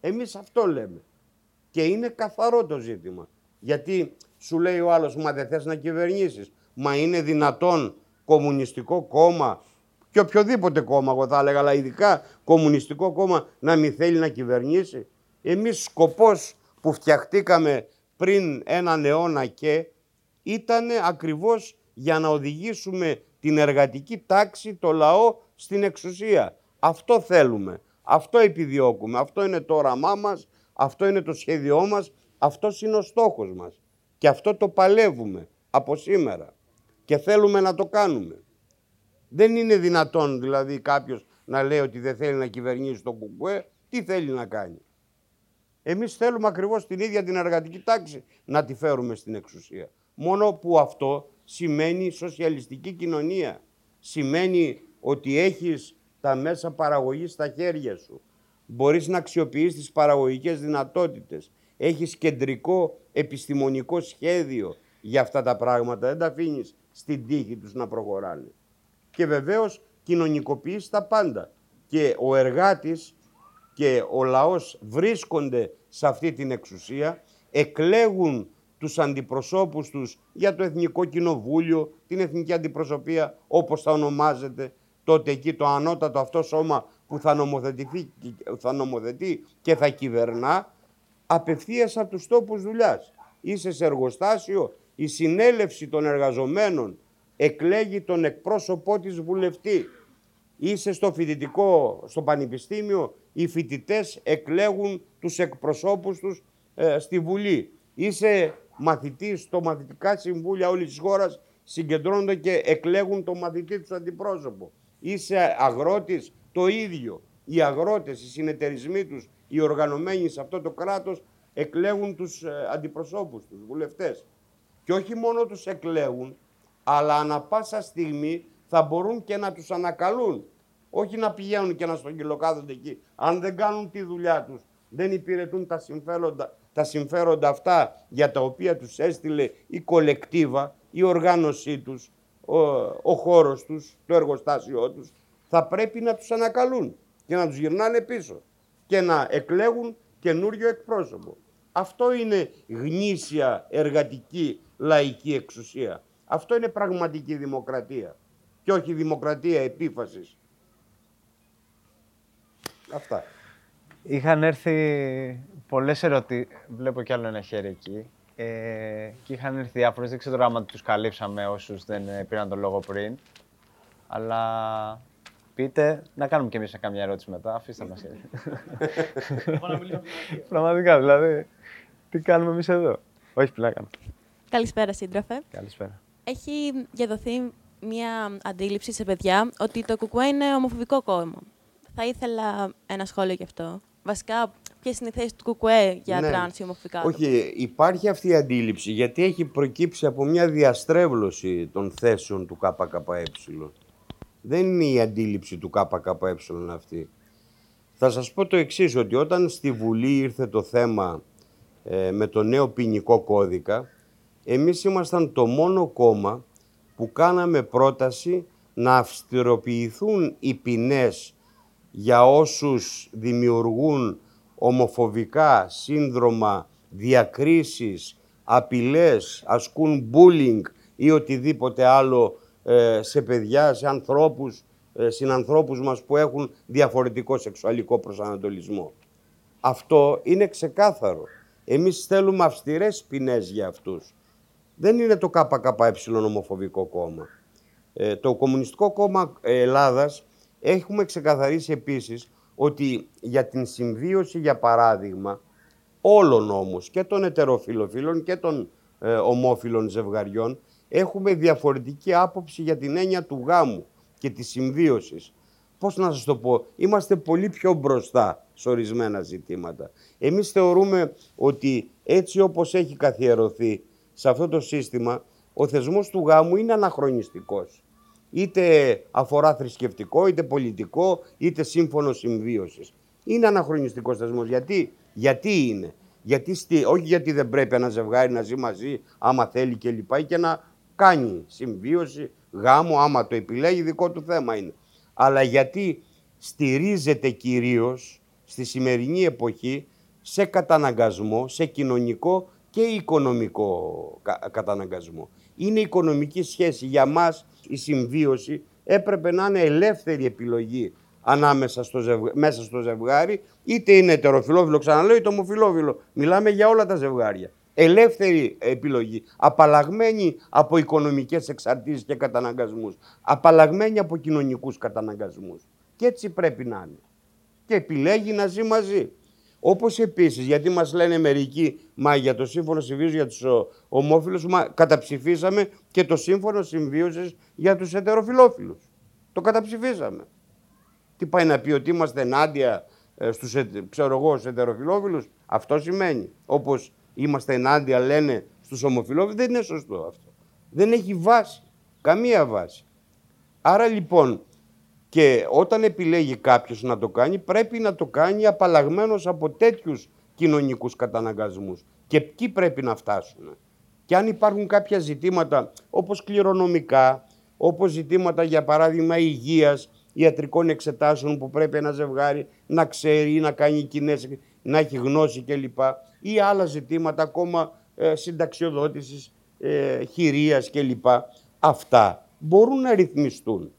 Εμείς αυτό λέμε. Και είναι καθαρό το ζήτημα. Γιατί σου λέει ο άλλος, μα δεν θες να κυβερνήσεις. Μα είναι δυνατόν κομμουνιστικό κόμμα και οποιοδήποτε κόμμα, εγώ θα έλεγα, αλλά ειδικά κομμουνιστικό κόμμα να μην θέλει να κυβερνήσει. Εμείς σκοπός που φτιαχτήκαμε πριν έναν αιώνα και ήταν ακριβώς για να οδηγήσουμε την εργατική τάξη, το λαό στην εξουσία. Αυτό θέλουμε, αυτό επιδιώκουμε, αυτό είναι το όραμά μας, αυτό είναι το σχέδιό μας, αυτός είναι ο στόχος μας. Και αυτό το παλεύουμε από σήμερα και θέλουμε να το κάνουμε. Δεν είναι δυνατόν δηλαδή κάποιος να λέει ότι δεν θέλει να κυβερνήσει τον κουκουέ, τι θέλει να κάνει; Εμείς θέλουμε ακριβώς την ίδια την εργατική τάξη να τη φέρουμε στην εξουσία. Μόνο που αυτό σημαίνει σοσιαλιστική κοινωνία. Σημαίνει ότι έχεις τα μέσα παραγωγής στα χέρια σου. Μπορείς να αξιοποιείς τις παραγωγικές δυνατότητες. Έχεις κεντρικό επιστημονικό σχέδιο για αυτά τα πράγματα. Δεν τα αφήνεις στην τύχη τους να προχωράνε. Και βεβαίως κοινωνικοποιείς τα πάντα. Και ο εργάτης και ο λαός βρίσκονται σε αυτή την εξουσία, εκλέγουν τους αντιπροσώπους τους για το Εθνικό Κοινοβούλιο, την Εθνική Αντιπροσωπεία, όπως θα ονομάζεται, τότε εκεί το ανώτατο αυτό σώμα που θα, νομοθετηθεί, θα νομοθετεί και θα κυβερνά, απευθείας από τους τόπους δουλειάς. Είσαι σε εργοστάσιο, η συνέλευση των εργαζομένων εκλέγει τον εκπρόσωπό της βουλευτή Είσαι στο φοιτητικό, στο πανεπιστήμιο, οι φοιτητές εκλέγουν τους εκπροσώπους τους ε, στη Βουλή. Είσαι μαθητής στο μαθητικά συμβούλια όλης της χώρας, συγκεντρώνονται και εκλέγουν τον μαθητή τους αντιπρόσωπο. Είσαι αγρότης, το ίδιο. Οι αγρότες, οι συνεταιρισμοί τους, οι οργανωμένοι σε αυτό το κράτος εκλέγουν τους ε, αντιπροσώπους τους, βουλευτές. Και όχι μόνο τους εκλέγουν, αλλά ανα πάσα στιγμή θα μπορούν και να τους ανακαλούν. Όχι να πηγαίνουν και να στρογγυλοκάθονται εκεί. Αν δεν κάνουν τη δουλειά τους, δεν υπηρετούν τα συμφέροντα, τα συμφέροντα αυτά για τα οποία τους έστειλε η κολεκτίβα, η οργάνωσή τους, ο, ο χώρος τους, το εργοστάσιό τους, θα πρέπει να τους ανακαλούν και να τους γυρνάνε πίσω και να εκλέγουν καινούριο εκπρόσωπο. Αυτό είναι γνήσια εργατική λαϊκή εξουσία. Αυτό είναι πραγματική δημοκρατία και όχι δημοκρατία επίφασης. Αυτά. Είχαν έρθει πολλές ερωτήσεις, βλέπω κι άλλο ένα χέρι εκεί, ε, και είχαν έρθει διάφορες, δεν ξέρω άμα τους καλύψαμε όσους δεν ε, πήραν τον λόγο πριν, αλλά πείτε, να κάνουμε κι εμείς καμιά ερώτηση μετά, αφήστε μας. Πραγματικά, δηλαδή, τι κάνουμε εμείς εδώ; Όχι, πλάκα. Καλησπέρα, σύντροφε. Καλησπέρα. Έχει διαδοθεί μια αντίληψη σε παιδιά ότι το ΚΚΕ είναι ομοφοβικό κόμμα. Θα ήθελα ένα σχόλιο γι' αυτό. Βασικά, ποιες είναι οι θέσεις του ΚΚΕ για Ναι. τρανς ή ομοφοβικά. Όχι, υπάρχει αυτή η αντίληψη γιατί έχει προκύψει από μια διαστρέβλωση των θέσεων του ΚΚΕ. Δεν είναι η αντίληψη του ΚΚΕ αυτή. Θα σας πω το εξής, ότι όταν στη Βουλή ήρθε το θέμα ε, με το νέο ποινικό κώδικα, εμείς ήμασταν το μόνο κόμμα που κάναμε πρόταση να αυστηροποιηθούν οι ποινές για όσους δημιουργούν ομοφοβικά σύνδρομα, διακρίσεις, απειλές, ασκούν bullying ή οτιδήποτε άλλο ε, σε παιδιά, σε ανθρώπους, ε, συνανθρώπους μας που έχουν διαφορετικό σεξουαλικό προσανατολισμό. Αυτό είναι ξεκάθαρο. Εμείς θέλουμε αυστηρές ποινές για αυτούς. Δεν είναι το ΚΚΕ ομοφοβικό κόμμα. Ε, το Κομμουνιστικό Κόμμα Ελλάδας έχουμε ξεκαθαρίσει επίσης ότι για την συμβίωση, για παράδειγμα, όλων όμως και των ετεροφιλοφίλων και των ε, ομόφιλων ζευγαριών έχουμε διαφορετική άποψη για την έννοια του γάμου και της συμβίωσης. Πώς να σας το πω, είμαστε πολύ πιο μπροστά σε ορισμένα ζητήματα. Εμείς θεωρούμε ότι έτσι όπως έχει καθιερωθεί σε αυτό το σύστημα, ο θεσμός του γάμου είναι αναχρονιστικός. Είτε αφορά θρησκευτικό, είτε πολιτικό, είτε σύμφωνο συμβίωσης. Είναι αναχρονιστικός θεσμός. Γιατί, γιατί είναι; Γιατί στη, όχι γιατί δεν πρέπει ένα ζευγάρι να ζει μαζί, άμα θέλει και λοιπά, ή και να κάνει συμβίωση, γάμο, άμα το επιλέγει, δικό του θέμα είναι. Αλλά γιατί στηρίζεται κυρίως στη σημερινή εποχή σε καταναγκασμό, σε κοινωνικό και οικονομικό κα- καταναγκασμό. Είναι οικονομική σχέση. Για μας η συμβίωση έπρεπε να είναι ελεύθερη επιλογή ανάμεσα στο ζευγα- μέσα στο ζευγάρι, είτε είναι ετεροφιλόφιλο, ξαναλέω, είτε ομοφιλόφιλο. Μιλάμε για όλα τα ζευγάρια. Ελεύθερη επιλογή. Απαλλαγμένη από οικονομικές εξαρτήσεις και καταναγκασμούς. Απαλλαγμένη από κοινωνικούς καταναγκασμούς. Και έτσι πρέπει να είναι. Και επιλέγει να ζει μαζί. Όπως επίσης, γιατί μας λένε μερικοί, μα για το σύμφωνο συμβίωσης για τους ο, ομόφυλους, μα καταψηφίσαμε και το σύμφωνο συμβίωσης για τους ετεροφιλόφιλους. Το καταψηφίσαμε. Τι πάει να πει ότι είμαστε ενάντια ε, στους, ετε- ξέρω εγώ, στους ετεροφιλόφιλους; Αυτό σημαίνει. Όπως είμαστε ενάντια λένε στους ομοφιλόφιλους. Δεν είναι σωστό αυτό. Δεν έχει βάση. Καμία βάση. Άρα λοιπόν, και όταν επιλέγει κάποιος να το κάνει, πρέπει να το κάνει απαλλαγμένος από τέτοιους κοινωνικούς καταναγκασμούς. Και ποιοι πρέπει να φτάσουν. Και αν υπάρχουν κάποια ζητήματα όπως κληρονομικά, όπως ζητήματα για παράδειγμα υγείας, ιατρικών εξετάσεων που πρέπει ένα ζευγάρι να ξέρει ή να κάνει κοινές, να έχει γνώση κλπ. Ή άλλα ζητήματα ακόμα ε, συνταξιοδότησης, ε, χειρίας κλπ. Αυτά μπορούν να ρυθμιστούν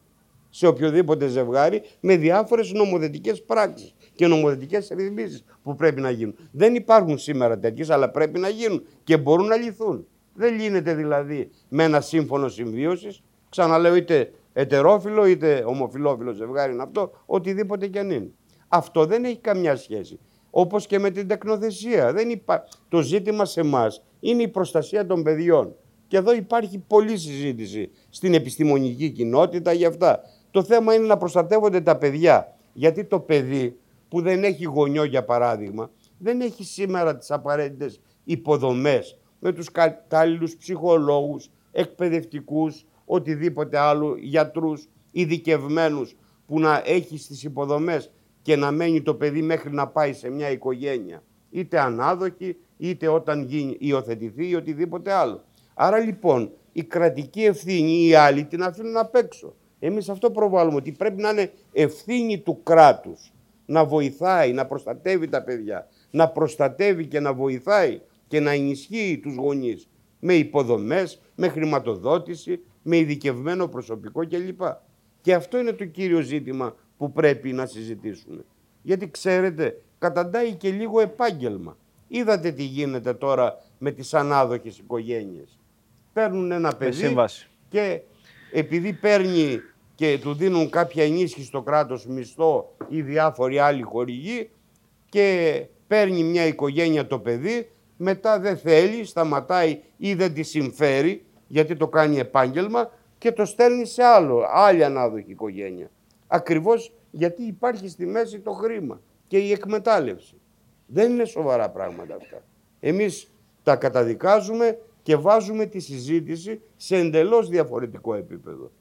σε οποιοδήποτε ζευγάρι με διάφορες νομοθετικές πράξεις και νομοθετικές ρυθμίσεις που πρέπει να γίνουν. Δεν υπάρχουν σήμερα τέτοιες, αλλά πρέπει να γίνουν και μπορούν να λυθούν. Δεν λύνεται δηλαδή με ένα σύμφωνο συμβίωσης, ξαναλέω είτε ετερόφιλο είτε ομοφιλόφιλο ζευγάρι είναι αυτό, οτιδήποτε κι αν είναι. Αυτό δεν έχει καμιά σχέση. Όπως και με την τεκνοθεσία. Δεν υπά... Το ζήτημα σε εμάς είναι η προστασία των παιδιών. Και εδώ υπάρχει πολλή συζήτηση στην επιστημονική κοινότητα για αυτά. Το θέμα είναι να προστατεύονται τα παιδιά. Γιατί το παιδί που δεν έχει γονιό για παράδειγμα, δεν έχει σήμερα τις απαραίτητες υποδομές με τους κατάλληλους ψυχολόγους, εκπαιδευτικούς, οτιδήποτε άλλο, γιατρούς, ειδικευμένους που να έχει στις υποδομές και να μένει το παιδί μέχρι να πάει σε μια οικογένεια. Είτε ανάδοχη, είτε όταν γίνει, υιοθετηθεί ή οτιδήποτε άλλο. Άρα λοιπόν η κρατική ευθύνη ή οι άλλοι την αφήνουν απ' έξω. Εμείς αυτό προβάλλουμε ότι πρέπει να είναι ευθύνη του κράτους να βοηθάει, να προστατεύει τα παιδιά, να προστατεύει και να βοηθάει και να ενισχύει τους γονείς με υποδομές, με χρηματοδότηση, με ειδικευμένο προσωπικό κλπ. Και αυτό είναι το κύριο ζήτημα που πρέπει να συζητήσουμε. Γιατί ξέρετε, καταντάει και λίγο επάγγελμα. Είδατε τι γίνεται τώρα με τις ανάδοχες οικογένειες. Παίρνουν ένα παιδί και επειδή παίρνει και του δίνουν κάποια ενίσχυση στο κράτος μισθό ή διάφοροι άλλοι χορηγοί και παίρνει μια οικογένεια το παιδί, μετά δεν θέλει, σταματάει ή δεν τη συμφέρει γιατί το κάνει επάγγελμα και το στέλνει σε άλλο, άλλη ανάδοχη οικογένεια. Ακριβώς γιατί υπάρχει στη μέση το χρήμα και η εκμετάλλευση. Δεν είναι σοβαρά πράγματα αυτά. Εμείς τα καταδικάζουμε και βάζουμε τη συζήτηση σε εντελώς διαφορετικό επίπεδο.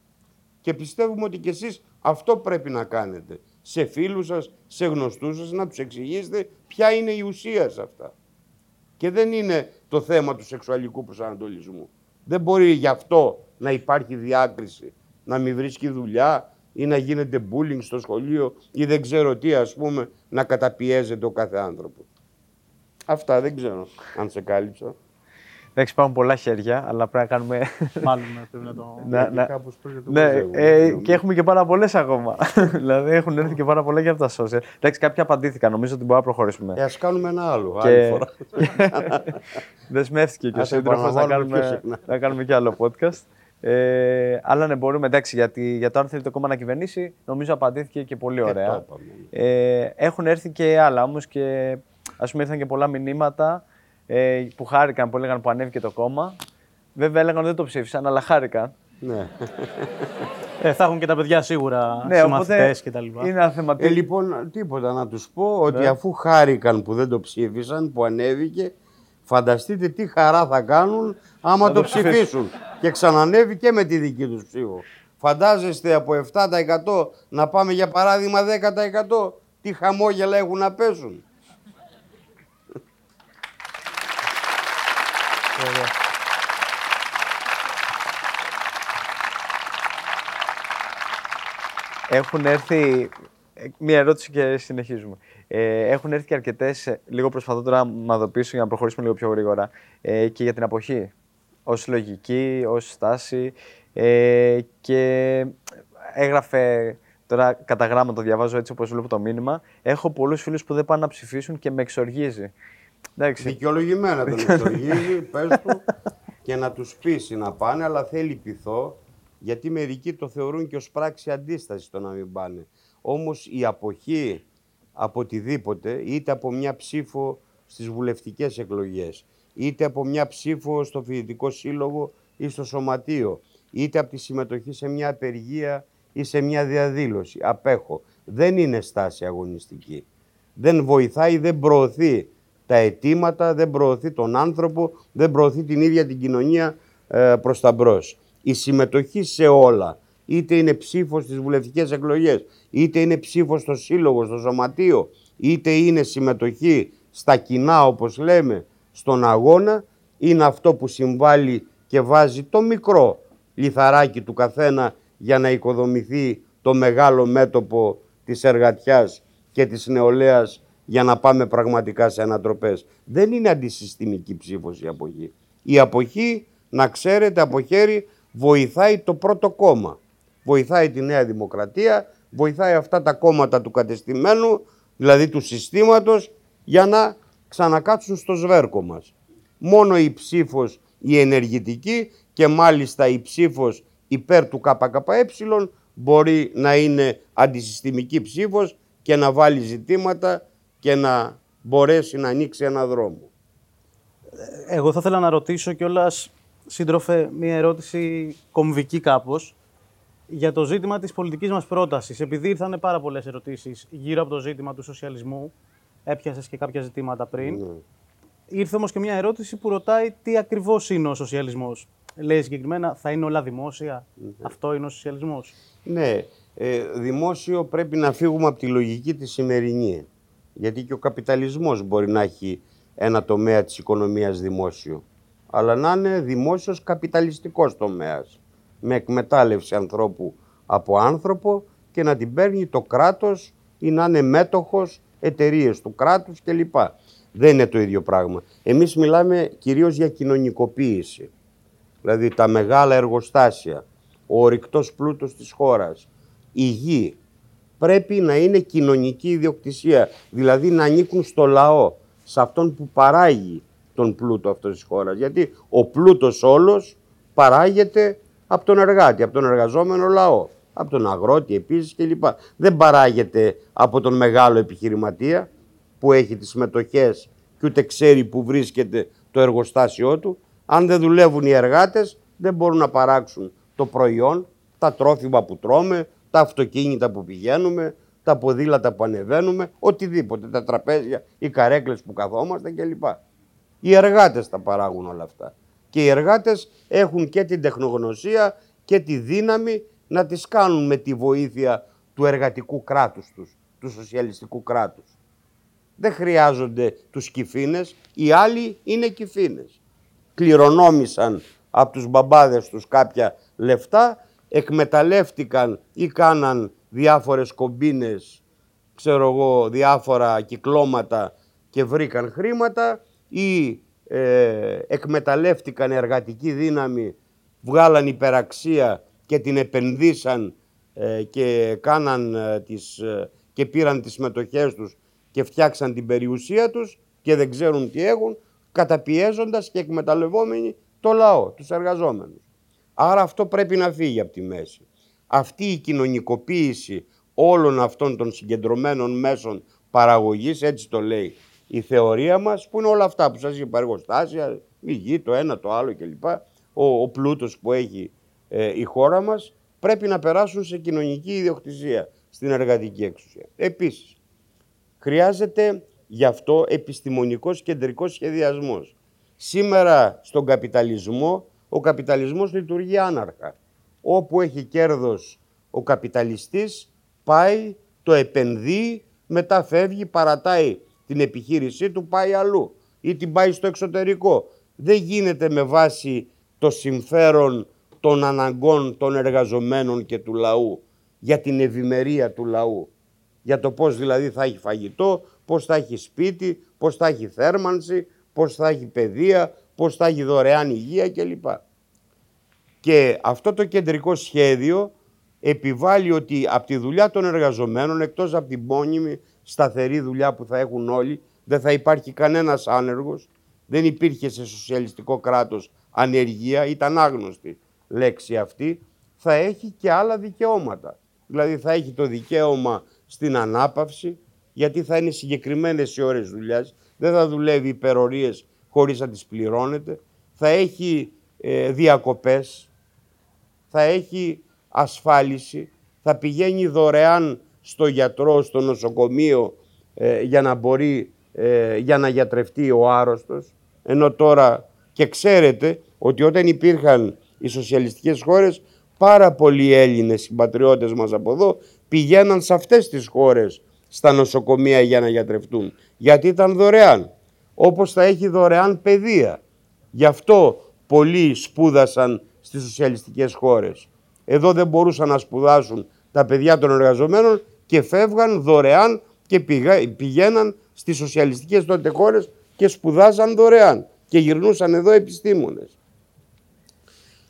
Και πιστεύουμε ότι και εσείς αυτό πρέπει να κάνετε. Σε φίλους σας, σε γνωστούς σας, να τους εξηγήσετε ποια είναι η ουσία σε αυτά. Και δεν είναι το θέμα του σεξουαλικού προσανατολισμού. Δεν μπορεί γι' αυτό να υπάρχει διάκριση, να μην βρίσκει δουλειά ή να γίνεται bullying στο σχολείο ή δεν ξέρω τι ας πούμε να καταπιέζεται ο κάθε άνθρωπος. Αυτά δεν ξέρω αν σε κάλυψα. Εντάξει, υπάρχουν πολλά χέρια, αλλά πρέπει να κάνουμε. Μάλλον πρέπει να το. να, να... Ναι, ε, και έχουμε και πάρα πολλές ακόμα. δηλαδή έχουν έρθει και πάρα πολλά για από τα social. Εντάξει, κάποια απαντήθηκαν. Νομίζω ότι μπορούμε να προχωρήσουμε. Ε, ας κάνουμε ένα άλλο. Και... Άλλη φορά. Δεσμεύτηκε και ο σύντροφος να, κάνουμε, να κάνουμε και άλλο podcast. Ε, αλλά ναι, μπορούμε, εντάξει, γιατί, για το αν θέλει το κόμμα να κυβερνήσει, νομίζω απαντήθηκε και πολύ ωραία. Ναι. ε, έχουν έρθει και άλλα όμως και ας πούμε ήρθαν και πολλά μηνύματα ε, που χάρηκαν που έλεγαν που ανέβηκε το κόμμα. Βέβαια έλεγαν ότι δεν το ψήφισαν, αλλά χάρηκαν. Ναι. Ε, θα έχουν και τα παιδιά σίγουρα ναι, συμμαθητές και τα λοιπά. Είναι ε, λοιπόν, τίποτα να τους πω ότι ναι. αφού χάρηκαν που δεν το ψήφισαν, που ανέβηκε, φανταστείτε τι χαρά θα κάνουν άμα το, ψηφίσουν. και ξανανέβει και με τη δική τους ψήφο. Φαντάζεστε από 7% να πάμε για παράδειγμα 10% τι χαμόγελα έχουν να πέσουν. Έχουν έρθει. Μία ερώτηση και συνεχίζουμε. Ε, έχουν έρθει και αρκετές. Λίγο προσπαθώ τώρα να μαδοποιήσω για να προχωρήσουμε λίγο πιο γρήγορα. Ε, και για την αποχή. Ω λογική, ως στάση. Ε, και έγραφε. Τώρα κατά γράμμα το διαβάζω έτσι όπως βλέπω το μήνυμα. Έχω πολλούς φίλους που δεν πάνε να ψηφίσουν και με εξοργίζει. Εντάξει. Δικαιολογημένα τον εξοργίζει, πες του και να τους πείσει να πάνε, αλλά θέλει πειθό, γιατί μερικοί το θεωρούν και ως πράξη αντίσταση το να μην πάνε. Όμως η αποχή από οτιδήποτε, είτε από μια ψήφο στις βουλευτικές εκλογές, είτε από μια ψήφο στο φοιτητικό σύλλογο ή στο σωματείο, είτε από τη συμμετοχή σε μια απεργία ή σε μια διαδήλωση. Απέχω. Δεν είναι στάση αγωνιστική. Δεν βοηθάει, δεν προωθεί τα αιτήματα, δεν προωθεί τον άνθρωπο, δεν προωθεί την ίδια την κοινωνία ε, προς τα μπρος. Η συμμετοχή σε όλα, είτε είναι ψήφος στις βουλευτικές εκλογές, είτε είναι ψήφος στο σύλλογο, στο σωματείο, είτε είναι συμμετοχή στα κοινά όπως λέμε, στον αγώνα, είναι αυτό που συμβάλλει και βάζει το μικρό λιθαράκι του καθένα για να οικοδομηθεί το μεγάλο μέτωπο της εργατιάς και της νεολαίας για να πάμε πραγματικά σε ανατροπές. Δεν είναι αντισυστημική ψήφος η αποχή. Η αποχή, να ξέρετε, από χέρι βοηθάει το πρώτο κόμμα. Βοηθάει τη Νέα Δημοκρατία, βοηθάει αυτά τα κόμματα του κατεστημένου, δηλαδή του συστήματος, για να ξανακάτσουν στο σβέρκο μας. Μόνο η ψήφος η ενεργητική και μάλιστα η ψήφος υπέρ του ΚΚΕ μπορεί να είναι αντισυστημική ψήφος και να βάλει ζητήματα και να μπορέσει να ανοίξει ένα δρόμο. Εγώ θα ήθελα να ρωτήσω κιόλας, σύντροφε, μία ερώτηση κομβική κάπως για το ζήτημα της πολιτικής μας πρότασης. Επειδή ήρθαν πάρα πολλές ερωτήσεις γύρω από το ζήτημα του σοσιαλισμού, έπιασες και κάποια ζητήματα πριν, Ναι. ήρθε όμως και μια ερώτηση που ρωτάει τι ακριβώς είναι ο σοσιαλισμός. Λέει συγκεκριμένα, θα είναι όλα δημόσια; Αυτό είναι ο σοσιαλισμός; Ναι, ε, δημόσιο πρέπει να φύγουμε από τη λογική της σημερινή. Γιατί και ο καπιταλισμός μπορεί να έχει ένα τομέα της οικονομίας δημόσιο. Αλλά να είναι δημόσιος καπιταλιστικός τομέας. Με εκμετάλλευση ανθρώπου από άνθρωπο και να την παίρνει το κράτος ή να είναι μέτοχος εταιρείες του κράτους κλπ. Δεν είναι το ίδιο πράγμα. Εμείς μιλάμε κυρίως για κοινωνικοποίηση. Δηλαδή τα μεγάλα εργοστάσια, ο ορυκτός πλούτος της χώρας, η γη, πρέπει να είναι κοινωνική ιδιοκτησία, δηλαδή να ανήκουν στο λαό, σε αυτόν που παράγει τον πλούτο αυτός της χώρας. Γιατί ο πλούτος όλος παράγεται από τον εργάτη, από τον εργαζόμενο λαό, από τον αγρότη επίσης κλπ. Δεν παράγεται από τον μεγάλο επιχειρηματία που έχει τις μετοχές και ούτε ξέρει που βρίσκεται το εργοστάσιό του. Αν δεν δουλεύουν οι εργάτες δεν μπορούν να παράξουν το προϊόν, τα τρόφιμα που τρώμε, τα αυτοκίνητα που πηγαίνουμε, τα ποδήλατα που ανεβαίνουμε, οτιδήποτε, τα τραπέζια, οι καρέκλες που καθόμαστε κλπ. Οι εργάτες τα παράγουν όλα αυτά. Και οι εργάτες έχουν και την τεχνογνωσία και τη δύναμη να τις κάνουν με τη βοήθεια του εργατικού κράτους τους, του σοσιαλιστικού κράτους. Δεν χρειάζονται τους κυφίνες, οι άλλοι είναι κυφίνες. Κληρονόμησαν από τους μπαμπάδες τους κάποια λεφτά, εκμεταλλεύτηκαν ή κάναν διάφορες κομπίνες, ξέρω εγώ, διάφορα κυκλώματα και βρήκαν χρήματα ή ε, εκμεταλλεύτηκαν εργατική δύναμη, βγάλαν υπεραξία και την επενδύσαν ε, και, κάναν, ε, τις, ε, και πήραν τις μετοχές τους και φτιάξαν την περιουσία τους και δεν ξέρουν τι έχουν, καταπιέζοντας και εκμεταλλευόμενοι το λαό, τους εργαζόμενους. Άρα αυτό πρέπει να φύγει από τη μέση. Αυτή η κοινωνικοποίηση όλων αυτών των συγκεντρωμένων μέσων παραγωγής, έτσι το λέει η θεωρία μας, που είναι όλα αυτά που σας είπα, εργοστάσια, η γη, το ένα, το άλλο κλπ. Ο, ο πλούτος που έχει ε, η χώρα μας, πρέπει να περάσουν σε κοινωνική ιδιοκτησία, στην εργατική εξουσία. Επίσης, χρειάζεται γι' αυτό επιστημονικός κεντρικός σχεδιασμός. Σήμερα στον καπιταλισμό, ο καπιταλισμός λειτουργεί άναρχα. Όπου έχει κέρδος ο καπιταλιστής, πάει, το επενδύει, μετά φεύγει, παρατάει την επιχείρησή του, πάει αλλού ή την πάει στο εξωτερικό. Δεν γίνεται με βάση το συμφέρον των αναγκών των εργαζομένων και του λαού για την ευημερία του λαού. Για το πώς δηλαδή θα έχει φαγητό, πώς θα έχει σπίτι, πώς θα έχει θέρμανση, πώς θα έχει παιδεία, πώς θα έχει δωρεάν υγεία κλπ. Και αυτό το κεντρικό σχέδιο επιβάλλει ότι από τη δουλειά των εργαζομένων, εκτός από την μόνιμη σταθερή δουλειά που θα έχουν όλοι, δεν θα υπάρχει κανένας άνεργος. Δεν υπήρχε σε σοσιαλιστικό κράτος ανεργία, ήταν άγνωστη λέξη αυτή. Θα έχει και άλλα δικαιώματα. Δηλαδή θα έχει το δικαίωμα στην ανάπαυση, γιατί θα είναι συγκεκριμένες οι ώρες δουλειάς. Δεν θα δουλεύει υπερορίες χωρίς να τις πληρώνεται. Θα έχει ε, διακοπές, θα έχει ασφάλιση, θα πηγαίνει δωρεάν στο γιατρό, στο νοσοκομείο ε, για να μπορεί, ε, για να γιατρευτεί ο άρρωστος. Ενώ τώρα και ξέρετε ότι όταν υπήρχαν οι σοσιαλιστικές χώρες, πάρα πολλοί Έλληνες συμπατριώτες μας από εδώ πηγαίναν σε αυτές τις χώρες στα νοσοκομεία για να γιατρευτούν. Γιατί ήταν δωρεάν. Όπως θα έχει δωρεάν παιδεία. Γι' αυτό πολλοί σπούδασαν στις σοσιαλιστικές χώρες. Εδώ δεν μπορούσαν να σπουδάσουν τα παιδιά των εργαζομένων και φεύγαν δωρεάν και πηγα- πηγαίναν στις σοσιαλιστικές τότε χώρες και σπουδάζαν δωρεάν και γυρνούσαν εδώ επιστήμονες.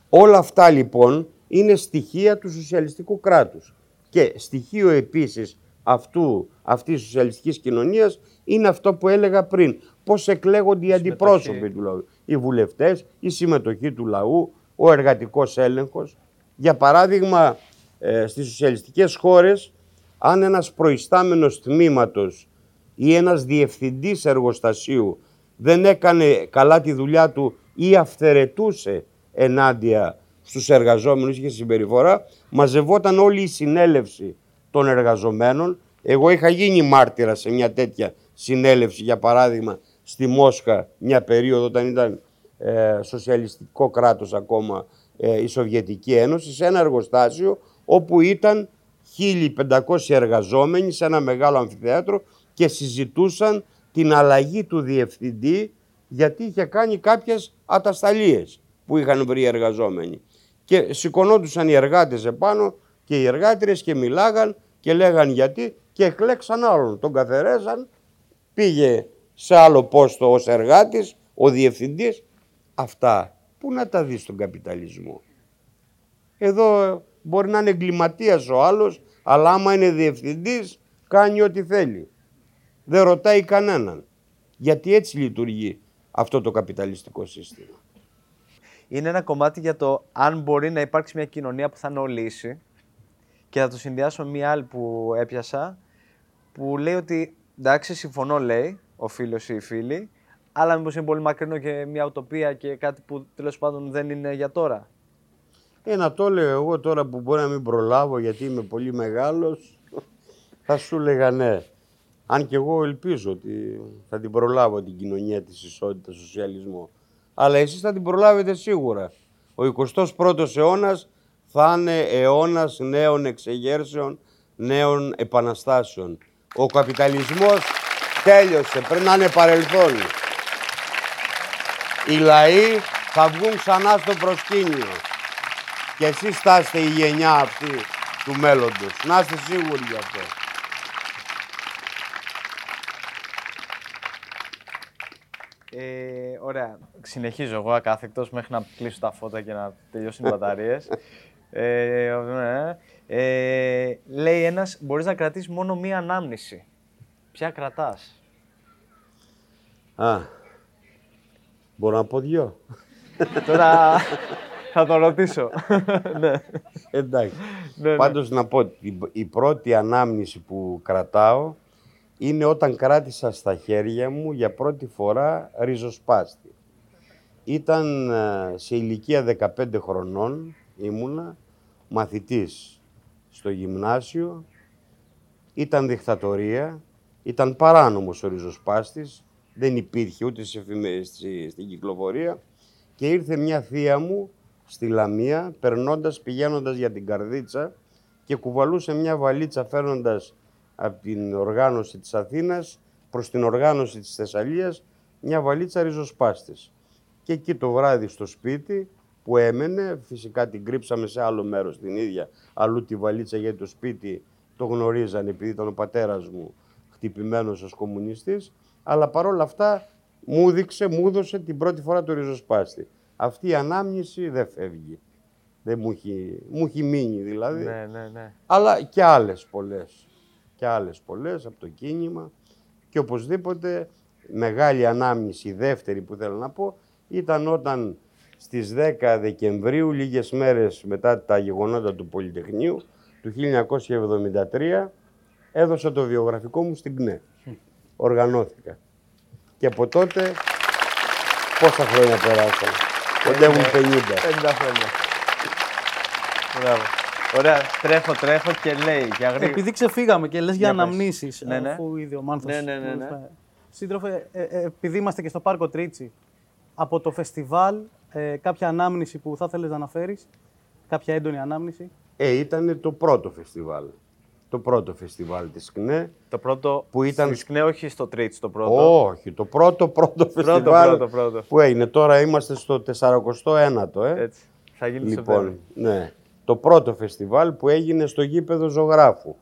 Όλα αυτά λοιπόν είναι στοιχεία του σοσιαλιστικού κράτους. Και στοιχείο επίσης αυτού, αυτής της σοσιαλιστικής κοινωνίας είναι αυτό που έλεγα πριν. Πώς εκλέγονται οι αντιπρόσωποι του λαού. Οι βουλευτές, η συμμετοχή του λαού, ο εργατικός έλεγχος. Για παράδειγμα, ε, στις σοσιαλιστικές χώρες, αν ένας προϊστάμενος τμήματος ή ένας διευθυντής εργοστασίου δεν έκανε καλά τη δουλειά του ή αυθαιρετούσε ενάντια στους εργαζόμενους, είχε συμπεριφορά, μαζευόταν όλη η συνέλευση των εργαζομένων. Εγώ είχα γίνει μάρτυρας σε μια τέτοια συνέλευση, για παράδειγμα, στη Μόσχα μια περίοδο όταν ήταν ε, σοσιαλιστικό κράτος ακόμα ε, η Σοβιετική Ένωση, σε ένα εργοστάσιο όπου ήταν 1500 εργαζόμενοι σε ένα μεγάλο αμφιθέατρο και συζητούσαν την αλλαγή του διευθυντή γιατί είχε κάνει κάποιες ατασταλίες που είχαν βρει οι εργαζόμενοι. Και σηκωνόντουσαν οι εργάτες επάνω και οι εργάτριες και μιλάγαν και λέγαν γιατί και εκλέξαν άλλον. Τον καθερέζαν, πήγε σε άλλο πόστο ως εργάτης, ο διευθυντής. Αυτά πού να τα δεις στον καπιταλισμό; Εδώ μπορεί να είναι εγκληματίας ο άλλος, αλλά άμα είναι διευθυντής κάνει ό,τι θέλει. Δεν ρωτάει κανέναν. Γιατί έτσι λειτουργεί αυτό το καπιταλιστικό σύστημα. Είναι ένα κομμάτι για το αν μπορεί να υπάρξει μια κοινωνία που θα είναι λύση και θα το συνδυάσω με μια άλλη που έπιασα που λέει ότι εντάξει συμφωνώ λέει ο φίλος ή η φίλη αλλά μήπως είναι πολύ μακρινό και μια ουτοπία και κάτι που τέλος πάντων δεν είναι για τώρα. Ε, να το λέω εγώ τώρα που μπορεί να μην προλάβω γιατί είμαι πολύ μεγάλος, θα σου έλεγα ναι. Αν και εγώ ελπίζω ότι θα την προλάβω την κοινωνία της ισότητας, σοσιαλισμό. Αλλά εσείς θα την προλάβετε σίγουρα. Ο 21ος αιώνας θα είναι αιώνας νέων εξεγέρσεων, νέων επαναστάσεων. Ο καπιταλισμός τέλειωσε, πρέπει να είναι παρελθόν. Οι λαοί θα βγουν ξανά στο προσκήνιο. Και εσείς θα είστε η γενιά αυτή του μέλλοντος. Να είστε σίγουροι γι' αυτό. Ε, ωραία. Συνεχίζω εγώ ακάθεκτος μέχρι να κλείσω τα φώτα και να τελειώσουν οι μπαταρίες. ε, ναι. ε, λέει ένας, μπορείς να κρατήσεις μόνο μία ανάμνηση. Ποια κρατάς; Α, μπορώ να πω δυο. Τώρα θα το ρωτήσω. ναι. Εντάξει. Ναι, ναι. Πάντως να πω, η, η πρώτη ανάμνηση που κρατάω είναι όταν κράτησα στα χέρια μου για πρώτη φορά ριζοσπάστη. Ήταν ε, σε ηλικία 15 χρονών, ήμουνα μαθητής στο γυμνάσιο, ήταν δικτατορία, ήταν παράνομος ο ριζοσπάστης, δεν υπήρχε ούτε σε εφημε- στη- στην κυκλοφορία και ήρθε μια θεία μου στη Λαμία, περνώντας, πηγαίνοντας για την Καρδίτσα και κουβαλούσε μια βαλίτσα φέρνοντας από την οργάνωση της Αθήνας προς την οργάνωση της Θεσσαλίας μια βαλίτσα ριζοσπάστης. Και εκεί το βράδυ στο σπίτι που έμενε, φυσικά την κρύψαμε σε άλλο μέρος την ίδια, αλλού τη βαλίτσα γιατί το σπίτι το γνωρίζανε επειδή ήταν ο πατέρας μου χτυπημένος ως κομμουνιστής, αλλά παρόλα αυτά μου έδειξε, μου έδωσε την πρώτη φορά το ριζοσπάστη. Αυτή η ανάμνηση δεν φεύγει. Δεν μου έχει, μου έχει μείνει δηλαδή. ναι, ναι, ναι. Αλλά και άλλες πολλές. Και άλλες πολλές από το κίνημα. Και οπωσδήποτε μεγάλη ανάμνηση, η δεύτερη που θέλω να πω, ήταν όταν στις 10 Δεκεμβρίου, λίγες μέρες μετά τα γεγονότα του Πολυτεχνείου, του 1973, έδωσα το βιογραφικό μου στην ΚΝΕ. Οργανώθηκα. Και από τότε, πόσα χρόνια περάσαν. Κοντεύουν 50. 50 χρόνια. Μπράβο. Ωραία, τρέχω, τρέχω και λέει για γρήγορα. Επειδή ξεφύγαμε και λες για Για πες. αναμνήσεις, Ναι, ναι. αφού ήδη ο Μάνθος... Ναι, ναι, ναι, ναι. Σύντροφε, ε, ε, επειδή είμαστε και στο Πάρκο Τρίτσι, από το φεστιβάλ, ε, κάποια ανάμνηση που θα ήθελες να αναφέρεις, κάποια έντονη ανάμνηση; Ε, ήταν το πρώτο φεστιβάλ. Το πρώτο φεστιβάλ της ΚΝΕ. Το πρώτο Που ήταν- στη ΣΚΝΕ, όχι στο Τρίτς, το πρώτο. Όχι, το πρώτο πρώτο φεστιβάλ πρώτο, πρώτο. που έγινε. Τώρα είμαστε στο 49ο, ε. Έτσι. Θα γίνει λοιπόν, Σεπτέμβρη. ναι. Το πρώτο φεστιβάλ που έγινε στο γήπεδο Ζωγράφου.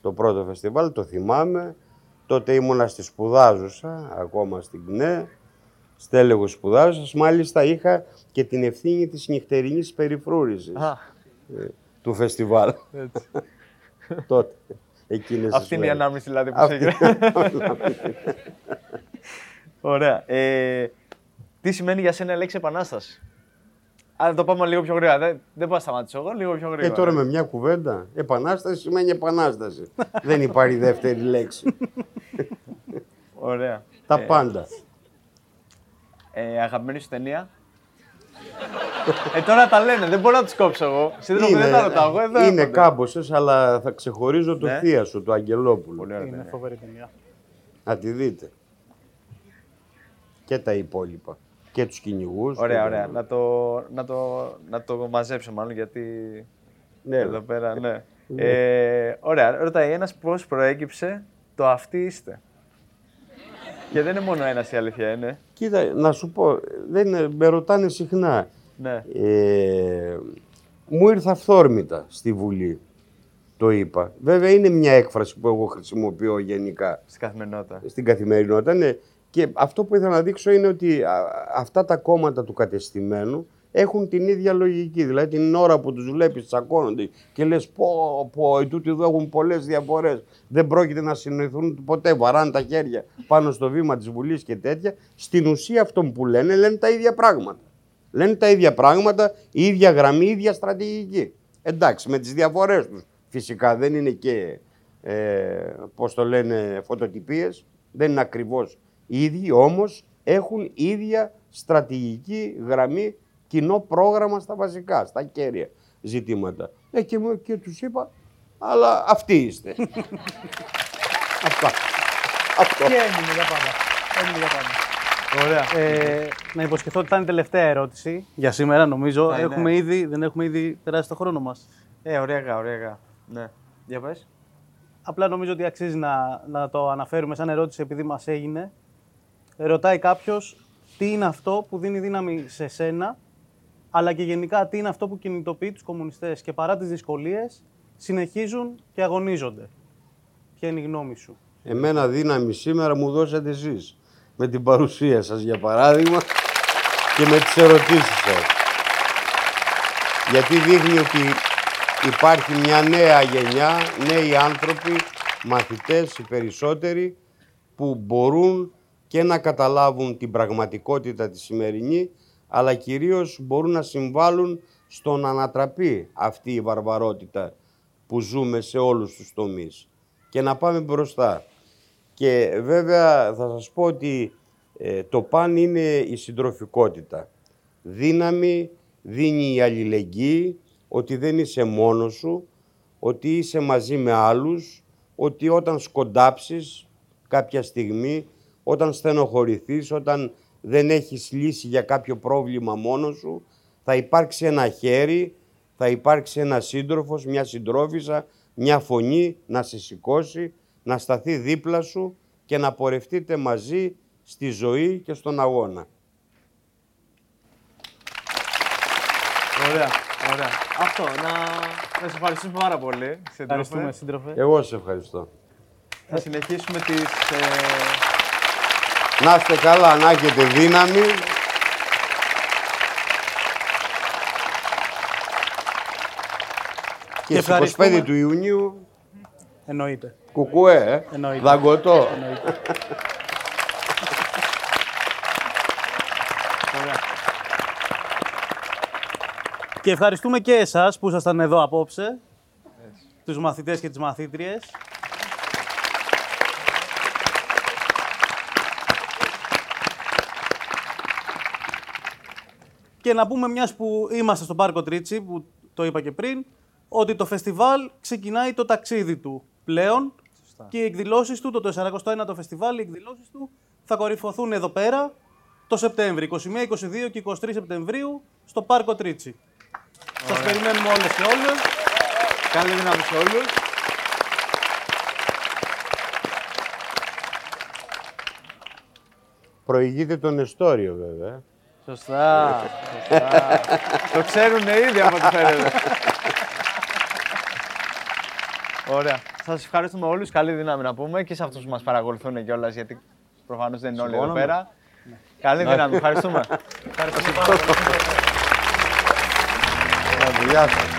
Το πρώτο φεστιβάλ, το θυμάμαι. Τότε ήμουνα στη σπουδάζουσα, ακόμα στην ΚΝΕ, στέλεγος σπουδάζουσας. Μάλιστα είχα και την ευθύνη της νυχτερινής περιφρούρησης Α, του φεστιβάλ. έτσι. Τότε. Εκείνες Αυτή τις είναι η μέρες. ανάμνηση δηλαδή που Αυτή έγινε. Ωραία. Ε, τι σημαίνει για σένα η λέξη επανάσταση; Αλλά το πάμε λίγο πιο γρήγορα. Δεν, δεν μπορώ να σταματήσω εγώ, λίγο πιο Ε, γρήγορα. τώρα με μια κουβέντα. Επανάσταση σημαίνει επανάσταση. Δεν υπάρχει δεύτερη λέξη. Ωραία. Τα Ε, πάντα. Ε, αγαπημένη σου ταινία; Ε, τώρα τα λένε, δεν μπορώ να τους κόψω εγώ. Σύντροφε, δεν τα ρωτάω. Εγώ εδώ είναι έρχονται. κάμποσες, αλλά θα ξεχωρίζω το Ναι. θεία σου, το Αγγελόπουλο. Πολύ ωραία Είναι ταινία. φοβερή ταινία. Να τη δείτε. Και τα υπόλοιπα. Και τους κυνηγούς. Ωραία, ωραία. Να το, να, το, να το μαζέψω μάλλον γιατί Ναι, εδώ πέρα, ναι. Ε, ωραία, ρωτάει ένας πώς προέκυψε το αυτοί είστε. Και δεν είναι μόνο ένας η αλήθεια είναι. Κοίτα, να σου πω, δεν είναι, με ρωτάνε συχνά. Ναι. Ε, μου ήρθε αυθόρμητα στη Βουλή, το είπα. Βέβαια είναι μια έκφραση που εγώ χρησιμοποιώ γενικά Στην καθημερινότητα. στην καθημερινότητα. Ναι. Και αυτό που ήθελα να δείξω είναι ότι α, αυτά τα κόμματα του κατεστημένου έχουν την ίδια λογική. Δηλαδή την ώρα που τους βλέπεις τσακώνονται και λες πω, πω, οι τούτοι εδώ έχουν πολλές διαφορές. Δεν πρόκειται να συνοηθούν ποτέ, βαράνε τα χέρια πάνω στο βήμα της Βουλής και τέτοια. Στην ουσία αυτόν που λένε, λένε τα ίδια πράγματα. Λένε τα ίδια πράγματα, η ίδια γραμμή, η ίδια στρατηγική. Εντάξει, με τις διαφορές τους. Φυσικά δεν είναι και, ε, πώς το λένε, φωτοτυπίες. Δεν είναι ακριβώς οι ίδιοι, όμως έχουν ίδια στρατηγική γραμμή, κοινό πρόγραμμα στα βασικά, στα κέρια ζητήματα. Ε, και, μου, και τους είπα, αλλά αυτοί είστε. Αυτά. Αυτό. Και έμεινε για πάντα. Έμεινε για πάντα. Ωραία. Ε, να υποσχεθώ ότι θα είναι η τελευταία ερώτηση για σήμερα, νομίζω. Θα είναι. έχουμε ήδη, δεν έχουμε ήδη περάσει το χρόνο μας. Ε, ωραία, γα, ωραία. γα. Ναι. Για πες. Απλά νομίζω ότι αξίζει να, να το αναφέρουμε σαν ερώτηση επειδή μας έγινε. Ρωτάει κάποιος τι είναι αυτό που δίνει δύναμη σε σένα, αλλά και γενικά τι είναι αυτό που κινητοποιεί τους κομμουνιστές και παρά τις δυσκολίες συνεχίζουν και αγωνίζονται. Ποια είναι η γνώμη σου; Εμένα δύναμη σήμερα μου δώσατε εσείς. Με την παρουσία σας για παράδειγμα και με τις ερωτήσεις σας. Γιατί δείχνει ότι υπάρχει μια νέα γενιά, νέοι άνθρωποι, μαθητές οι περισσότεροι, που μπορούν και να καταλάβουν την πραγματικότητα τη σημερινή, αλλά κυρίως μπορούν να συμβάλλουν στο να ανατραπεί αυτή η βαρβαρότητα που ζούμε σε όλους τους τομείς και να πάμε μπροστά. Και βέβαια θα σας πω ότι ε, το παν είναι η συντροφικότητα. Δύναμη δίνει η αλληλεγγύη, ότι δεν είσαι μόνος σου, ότι είσαι μαζί με άλλους, ότι όταν σκοντάψεις κάποια στιγμή, όταν στενοχωρηθείς, όταν δεν έχεις λύση για κάποιο πρόβλημα μόνος σου, θα υπάρξει ένα χέρι, θα υπάρξει ένα σύντροφος, μια συντρόφισσα, μια φωνή να σε σηκώσει, να σταθεί δίπλα σου και να πορευτείτε μαζί στη ζωή και στον αγώνα. Ωραία, ωραία. Αυτό, να, να σε ευχαριστήσουμε πάρα πολύ. σύντροφε. Ευχαριστούμε, σύντροφε. Εγώ σε ευχαριστώ. Θα συνεχίσουμε τις... Ε, Να είστε καλά, να έχετε δύναμη. Και, Και στις 25 ευχαριστούμε. του Ιουνίου, Εννοείται. κουκουέ, ε, Εννοείται. δαγκωτό. Και ευχαριστούμε και εσάς που ήσασταν εδώ απόψε, τους μαθητές και τις μαθήτριες. Και να πούμε μιας που είμαστε στο Πάρκο Τρίτσι, που το είπα και πριν, ότι το φεστιβάλ ξεκινάει το ταξίδι του πλέον και οι εκδηλώσεις του, το 41ο φεστιβάλ, οι εκδηλώσεις του θα κορυφωθούν εδώ πέρα το Σεπτέμβριο, 21, 22 και 23 Σεπτεμβρίου στο Πάρκο Τρίτσι. Σας περιμένουμε όλες και όλους. καλή δύναμη σε όλους. Προηγείται τον Εστόριο βέβαια. Σωστά. σωστά. το ξέρουν ήδη από ό,τι φαίνεται. Ωραία. Σας ευχαριστούμε όλους. Καλή δύναμη να πούμε και σε αυτούς που μας παρακολουθούν κιόλας, γιατί προφανώς δεν είναι όλοι εδώ Συμφωνώ. πέρα. Καλή δύναμη. Ευχαριστούμε. Γεια σας.